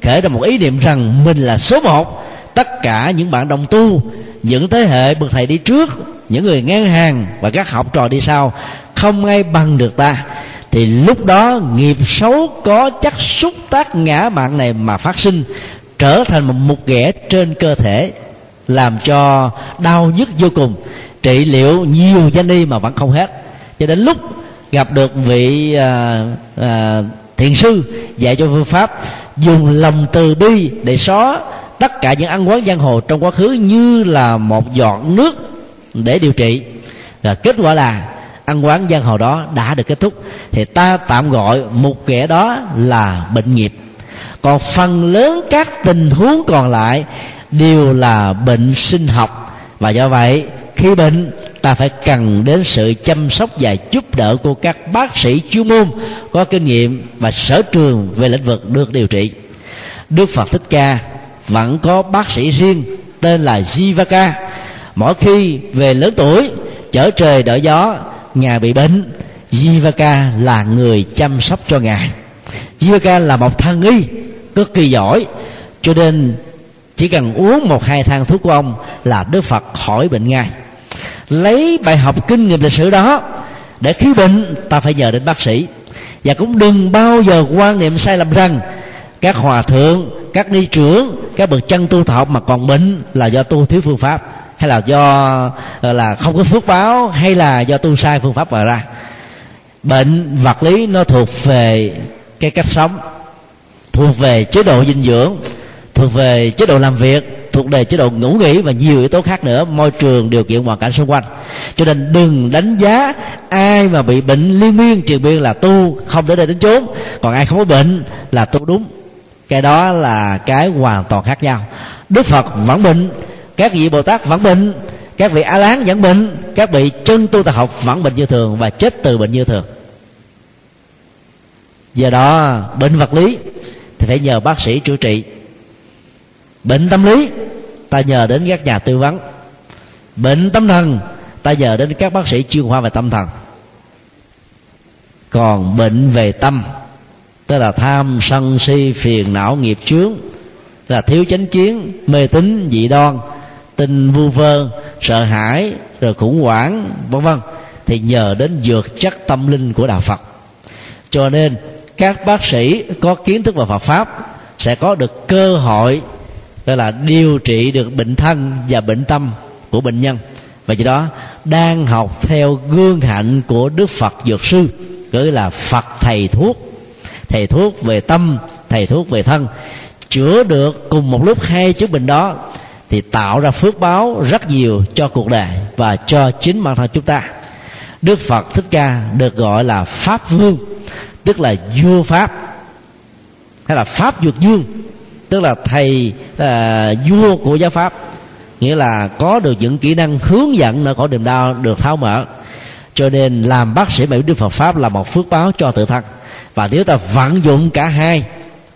kể ra một ý niệm rằng mình là số một. Tất cả những bạn đồng tu, những thế hệ bậc thầy đi trước những người ngang hàng và các học trò đi sau không ai bằng được ta. Thì lúc đó nghiệp xấu có chắc xúc tác ngã mạng này mà phát sinh trở thành một mục ghẻ trên cơ thể làm cho đau nhức vô cùng. Trị liệu nhiều danh y mà vẫn không hết. Cho đến lúc gặp được vị à, à, thiền sư dạy cho phương pháp dùng lòng từ bi để xóa tất cả những ăn quán giang hồ trong quá khứ như là một giọt nước để điều trị. Và kết quả là, ăn quán giang hồ đó đã được kết thúc. Thì ta tạm gọi một kẻ đó là bệnh nghiệp. Còn phần lớn các tình huống còn lại đều là bệnh sinh học. Và do vậy, khi bệnh, ta phải cần đến sự chăm sóc và giúp đỡ của các bác sĩ chuyên môn, có kinh nghiệm và sở trường về lĩnh vực được điều trị. Đức phật thích ca vẫn có bác sĩ riêng tên là jivaka mỗi khi về lớn tuổi, chở trời đỡ gió ngài bị bệnh jivaka là người chăm sóc cho ngài. Jivaka là một thân y cực kỳ giỏi. Cho nên, chỉ cần uống một hai thang thuốc của ông là đức phật khỏi bệnh ngay lấy bài học kinh nghiệm lịch sử đó, để khi bệnh, ta phải nhờ đến bác sĩ. Và cũng đừng bao giờ quan niệm sai lầm rằng, các hòa thượng, các ni trưởng, các bậc chân tu thọ mà còn bệnh là do tu thiếu phương pháp hay là do ờ, là không có phước báo, hay là do tu sai phương pháp mà ra? Bệnh vật lý nó thuộc về cái cách sống, thuộc về chế độ dinh dưỡng, thuộc về chế độ làm việc, thuộc về chế độ ngủ nghỉ và nhiều yếu tố khác nữa. Môi trường điều kiện hoàn cảnh xung quanh. Cho nên đừng đánh giá ai mà bị bệnh liên miên triền biên là tu không đến đây đến chốn. Còn ai không có bệnh là tu đúng. Cái đó là cái hoàn toàn khác nhau. Đức phật vẫn bệnh các vị bồ tát vẫn bệnh các vị a lán vẫn bệnh các vị chân tu tập học vẫn bệnh như thường và chết từ bệnh như thường. Do đó, bệnh vật lý thì phải nhờ bác sĩ chữa trị. Bệnh tâm lý, ta nhờ đến các nhà tư vấn. Bệnh tâm thần, ta nhờ đến các bác sĩ chuyên khoa về tâm thần. Còn bệnh về tâm, tức là tham sân si, phiền não, nghiệp chướng, là thiếu chánh kiến, mê tín, dị đoan tin vu vơ, sợ hãi, rồi khủng hoảng, vân vân. Thì nhờ đến dược chất tâm linh của đạo phật. Cho nên, các bác sĩ có kiến thức về phật pháp sẽ có được cơ hội gọi là điều trị được bệnh thân và bệnh tâm của bệnh nhân. Và do đó, đang học theo gương hạnh của đức phật dược sư gọi là phật thầy thuốc thầy thuốc về tâm, thầy thuốc về thân, chữa được cùng một lúc hai chứng bệnh đó thì tạo ra phước báo rất nhiều cho cuộc đời và cho chính bản thân chúng ta. Đức phật thích ca được gọi là pháp vương, tức là vua pháp, hay là pháp dược dương tức là thầy là vua của giáo pháp. Nghĩa là có được những kỹ năng hướng dẫn nơi khổ niềm đau được tháo mở. Cho nên làm bác sĩ bệnh đức phật pháp là một phước báo cho tự thân. Và nếu ta vận dụng cả hai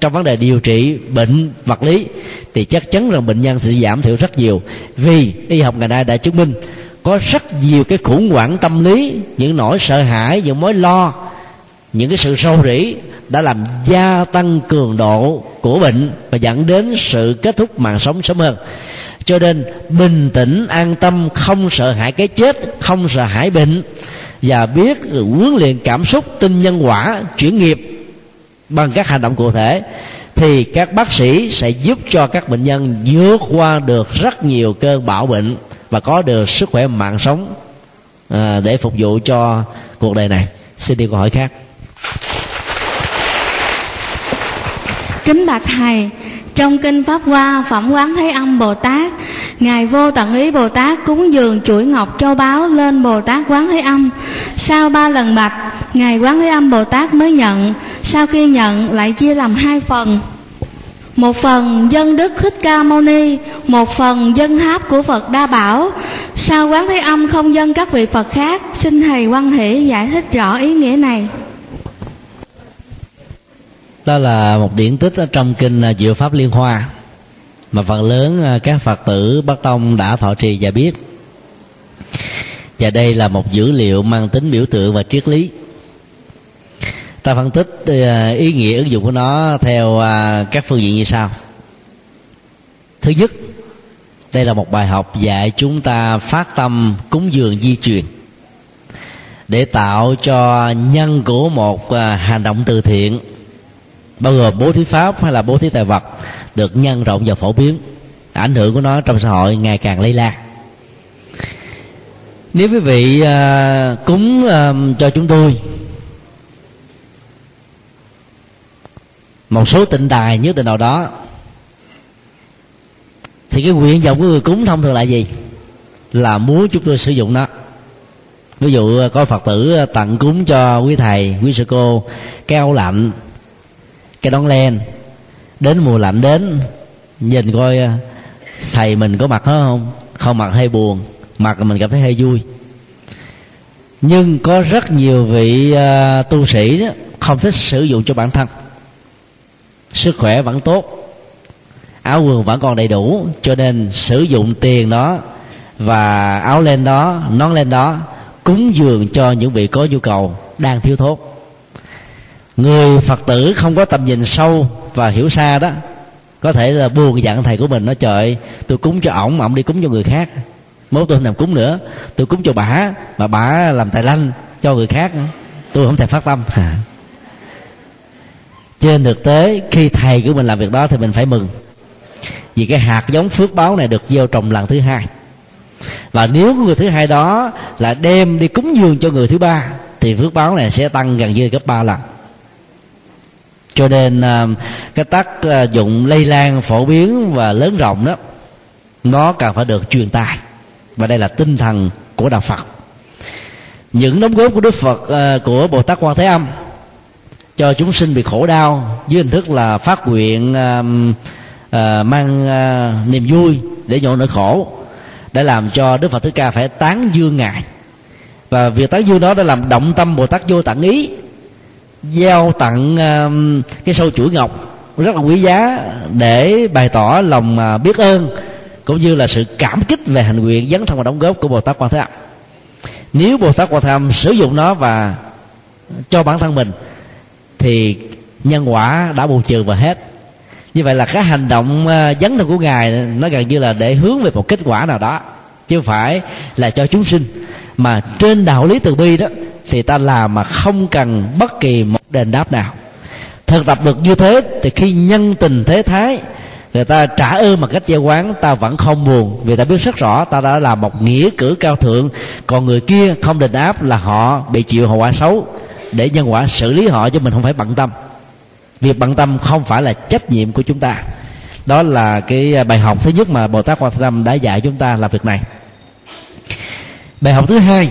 trong vấn đề điều trị bệnh vật lý, thì chắc chắn rằng bệnh nhân sẽ giảm thiểu rất nhiều. Vì y học ngày nay đã chứng minh có rất nhiều cái khủng hoảng tâm lý, những nỗi sợ hãi, những mối lo, những cái sự sâu rỉ đã làm gia tăng cường độ của bệnh và dẫn đến sự kết thúc mạng sống sớm hơn. Cho nên bình tĩnh, an tâm, không sợ hãi cái chết, không sợ hãi bệnh và biết huấn luyện cảm xúc tin nhân quả, chuyển nghiệp bằng các hành động cụ thể thì các bác sĩ sẽ giúp cho các bệnh nhân vượt qua được rất nhiều cơn bạo bệnh và có được sức khỏe mạng sống à, để phục vụ cho cuộc đời này. Xin đi câu hỏi khác. Kính bạch thầy trong kinh pháp hoa phẩm quán thế âm bồ tát ngài vô tận ý bồ tát cúng dường chuỗi ngọc châu báu lên bồ tát quán thế âm. Sau ba lần bạch ngài quán thế âm bồ tát mới nhận, sau khi nhận lại chia làm hai phần. Một phần dân đức thích ca mâu ni, một phần dân tháp của phật đa bảo. Sao quán thế âm không dân các vị phật khác? Xin thầy quan hỷ giải thích rõ ý nghĩa này. Đó là một điển tích ở trong kinh à, diệu pháp liên hoa. Mà phần lớn à, các phật tử bắc tông đã thọ trì và biết. Và đây là một dữ liệu mang tính biểu tượng và triết lý ta phân tích ờ, ý nghĩa ứng dụng của nó theo à, các phương diện như sau. Thứ nhất đây là một bài học dạy chúng ta phát tâm cúng dường di truyền để tạo cho nhân của một à, hành động từ thiện bao gồm bố thí pháp hay là bố thí tài vật được nhân rộng và phổ biến. Ảnh hưởng của nó trong xã hội ngày càng lây lan. Nếu quý vị uh, cúng uh, cho chúng tôi một số tịnh tài nhất định nào đó. Thì cái nguyện vọng của người cúng thông thường là gì? Là muốn chúng tôi sử dụng nó. Ví dụ có phật tử ờ, tặng cúng cho quý thầy quý sư cô cái áo lạnh cái đón len. Đến mùa lạnh đến nhìn coi ờ, thầy mình có mặc hết không? Không mặc hay buồn mặc mình cảm thấy hơi vui. Nhưng có rất nhiều vị uh, tu sĩ đó, không thích sử dụng cho bản thân sức khỏe vẫn tốt, áo quần vẫn còn đầy đủ, cho nên sử dụng tiền đó và áo len đó, nón len đó cúng dường cho những vị có nhu cầu đang thiếu thốn. Người phật tử không có tầm nhìn sâu và hiểu xa đó, có thể là buồn dặn thầy của mình nó trời tôi cúng cho ổng ổng đi cúng cho người khác, mốt tôi không làm cúng nữa, tôi cúng cho bà mà bà làm tài lanh cho người khác tôi không thể phát tâm. [LAUGHS] trên thực tế, khi thầy của mình làm việc đó thì mình phải mừng. Vì cái hạt giống phước báo này được gieo trồng lần thứ hai. Và nếu người thứ hai đó là đem đi cúng dường cho người thứ ba, thì phước báo này sẽ tăng gần như gấp ba lần. Cho nên à, cái tác à, dụng lây lan phổ biến và lớn rộng đó, nó cần phải được truyền tài. Và đây là tinh thần của đạo phật. Những đóng góp của đức phật à, của bồ tát quan thế âm cho chúng sinh bị khổ đau dưới hình thức là phát nguyện um, ờ, mang ờ, niềm vui để nhổ nỗi khổ đã làm cho đức phật thích ca phải tán dương ngài. Và việc tán dương đó đã làm động tâm bồ tát vô tận ý giao tặng uh, cái sâu chuỗi ngọc rất là quý giá để bày tỏ lòng uh, biết ơn cũng như là sự cảm kích về hành nguyện dấn thân và đóng góp của bồ tát quan thế âm. Nếu bồ tát quan thế âm sử dụng nó và cho bản thân mình thì nhân quả đã bù trừ và hết. Như vậy là cái hành động ờ, dấn thân của ngài nó gần như là để hướng về một kết quả nào đó, chứ không phải là cho chúng sinh. Mà trên đạo lý từ bi đó, thì ta làm mà không cần bất kỳ một đền đáp nào. Thực tập được như thế thì khi nhân tình thế thái, người ta trả ơn bằng cách gieo quán, ta vẫn không buồn. Vì ta biết rất rõ, ta đã làm một nghĩa cử cao thượng, còn người kia không đền đáp là họ bị chịu hậu quả xấu để nhân quả xử lý họ cho mình không phải bận tâm. Việc bận tâm không phải là trách nhiệm của chúng ta. Đó là cái bài học thứ nhất mà bồ tát quan tâm đã dạy chúng ta là việc này. Bài học thứ hai,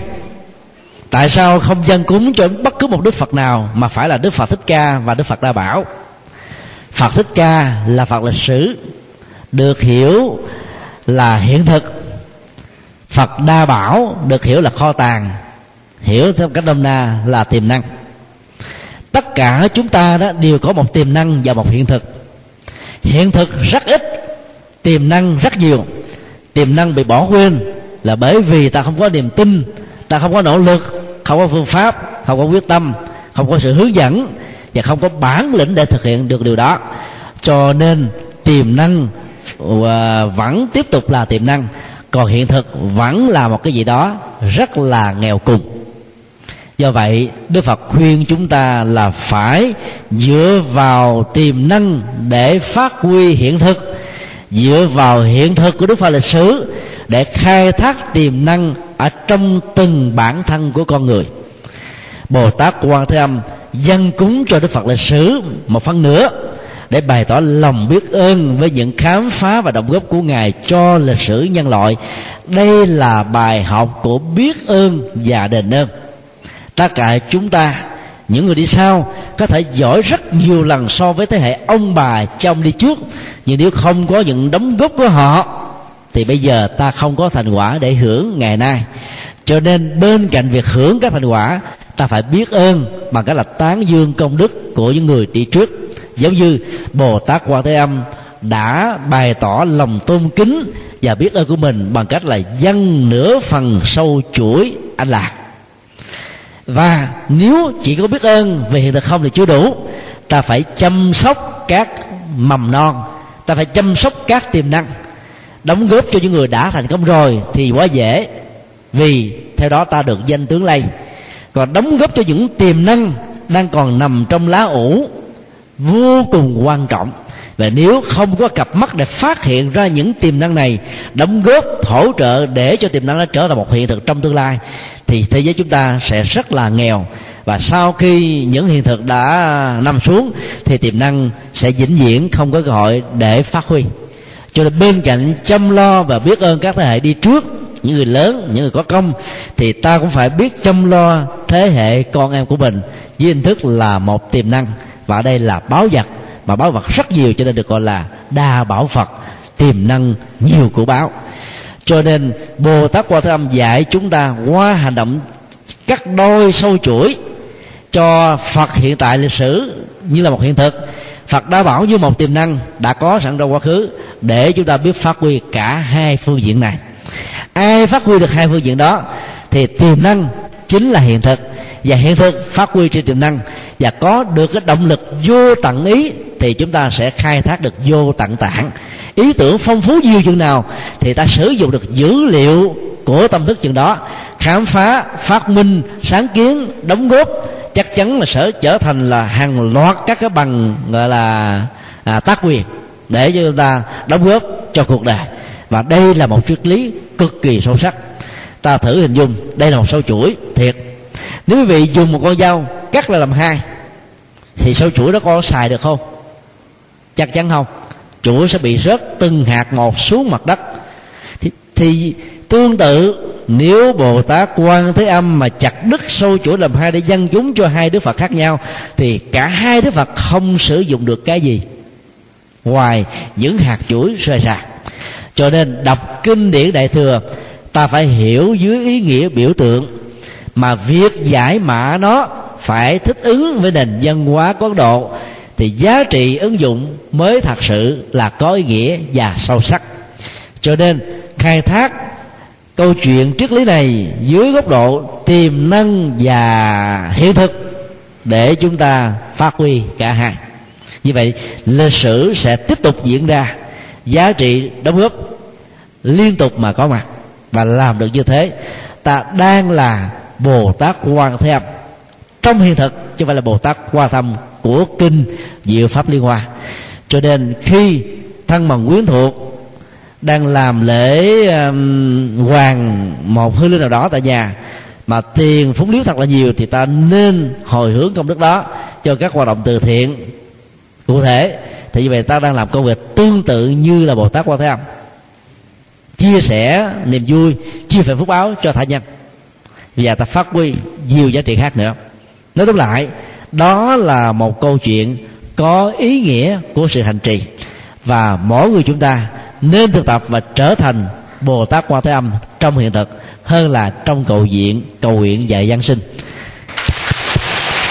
tại sao không dân cúng cho bất cứ một đức phật nào mà phải là đức phật thích ca và đức phật đa bảo? Phật thích ca là phật lịch sử, được hiểu là hiện thực. Phật đa bảo được hiểu là kho tàng hiểu theo cách nôm na là tiềm năng. Tất cả chúng ta đó đều có một tiềm năng và một hiện thực. Hiện thực rất ít, tiềm năng rất nhiều. Tiềm năng bị bỏ quên là bởi vì ta không có niềm tin, ta không có nỗ lực, không có phương pháp, không có quyết tâm, không có sự hướng dẫn và không có bản lĩnh để thực hiện được điều đó. Cho nên tiềm năng à, vẫn tiếp tục là tiềm năng, còn hiện thực vẫn là một cái gì đó rất là nghèo cùng do vậy, đức phật khuyên chúng ta là phải dựa vào tiềm năng để phát huy hiện thực, dựa vào hiện thực của đức phật lịch sử để khai thác tiềm năng ở trong từng bản thân của con người. Bồ tát quan thế âm dân cúng cho đức phật lịch sử một phần nữa để bày tỏ lòng biết ơn với những khám phá và đóng góp của ngài cho lịch sử nhân loại. Đây là bài học của biết ơn và đền ơn tất cả chúng ta, những người đi sau, có thể giỏi rất nhiều lần so với thế hệ ông bà trong đi trước. Nhưng nếu không có những đóng góp của họ, thì bây giờ ta không có thành quả để hưởng ngày nay. Cho nên bên cạnh việc hưởng các thành quả, ta phải biết ơn bằng cách là tán dương công đức của những người đi trước. Giống như bồ tát quan thế âm đã bày tỏ lòng tôn kính và biết ơn của mình bằng cách là dâng nửa phần sâu chuỗi anh lạc và nếu chỉ có biết ơn về hiện thực không thì chưa đủ. Ta phải chăm sóc các mầm non. Ta phải chăm sóc các tiềm năng. Đóng góp cho những người đã thành công rồi thì quá dễ. Vì theo đó ta được danh tướng lây còn đóng góp cho những tiềm năng đang còn nằm trong lá ủ vô cùng quan trọng và nếu không có cặp mắt để phát hiện ra những tiềm năng này, đóng góp hỗ trợ để cho tiềm năng nó trở thành một hiện thực trong tương lai, thì thế giới chúng ta sẽ rất là nghèo. Và sau khi những hiện thực đã nằm xuống, thì tiềm năng sẽ vĩnh viễn không có cơ hội để phát huy. Cho nên bên cạnh chăm lo và biết ơn các thế hệ đi trước, những người lớn, những người có công, thì ta cũng phải biết chăm lo thế hệ con em của mình với hình thức là một tiềm năng. Và đây là báo vật mà báo vật rất nhiều cho nên được gọi là đa bảo phật tiềm năng nhiều của báo. Cho nên bồ tát quan thế âm dạy chúng ta qua hành động cắt đôi sâu chuỗi cho phật hiện tại lịch sử như là một hiện thực. Phật đã bảo như một tiềm năng đã có sẵn trong quá khứ để chúng ta biết phát huy cả hai phương diện này. Ai phát huy được hai phương diện đó thì tiềm năng chính là hiện thực. Và hiện thực phát huy trên tiềm năng và có được cái động lực vô tận ý thì chúng ta sẽ khai thác được vô tận tạng. Ý tưởng phong phú nhiều chừng nào thì ta sử dụng được dữ liệu của tâm thức chừng đó. Khám phá phát minh sáng kiến đóng góp chắc chắn là sẽ trở thành là hàng loạt các cái bằng gọi là à, tác quyền để cho chúng ta đóng góp cho cuộc đời. Và đây là một triết lý cực kỳ sâu sắc. Ta thử hình dung đây là một sâu chuỗi thiệt. Nếu quý vị dùng một con dao cắt là làm hai thì sâu chuỗi đó có xài được không? Chắc chắn không? Chuỗi sẽ bị rớt từng hạt một xuống mặt đất. Thì, thì tương tự nếu bồ tát quan thế âm mà chặt đứt sâu chuỗi làm hai để dân chúng cho hai đức phật khác nhau thì cả hai đức phật không sử dụng được cái gì ngoài những hạt chuỗi rơi rạc. Cho nên đọc kinh điển đại thừa ta phải hiểu dưới ý nghĩa biểu tượng mà việc giải mã nó phải thích ứng với nền văn hóa của ấn độ thì giá trị ứng dụng mới thật sự là có ý nghĩa và sâu sắc. Cho nên, khai thác câu chuyện triết lý này dưới góc độ tiềm năng và hiện thực để chúng ta phát huy cả hai. Như vậy, lịch sử sẽ tiếp tục diễn ra. Giá trị đóng góp liên tục mà có mặt. Và làm được như thế, ta đang là bồ tát quan thế âm. Trong hiện thực, chứ không phải là bồ tát quan thâm của kinh diệu pháp liên hoa. Cho nên khi thân bằng quyến thuộc đang làm lễ um, hoàng một hư linh nào đó tại nhà mà tiền phúng liếu thật là nhiều thì ta nên hồi hướng công đức đó cho các hoạt động từ thiện cụ thể. Thì như vậy ta đang làm công việc tương tự như là bồ tát quan thế âm. Chia sẻ niềm vui chia sẻ phúc báo cho tha nhân. Và ta phát huy nhiều giá trị khác nữa. Nói tóm lại đó là một câu chuyện có ý nghĩa của sự hành trì. Và mỗi người chúng ta nên thực tập và trở thành bồ tát quan thế âm trong hiện thực hơn là trong cầu diện cầu nguyện dạy giáng sinh.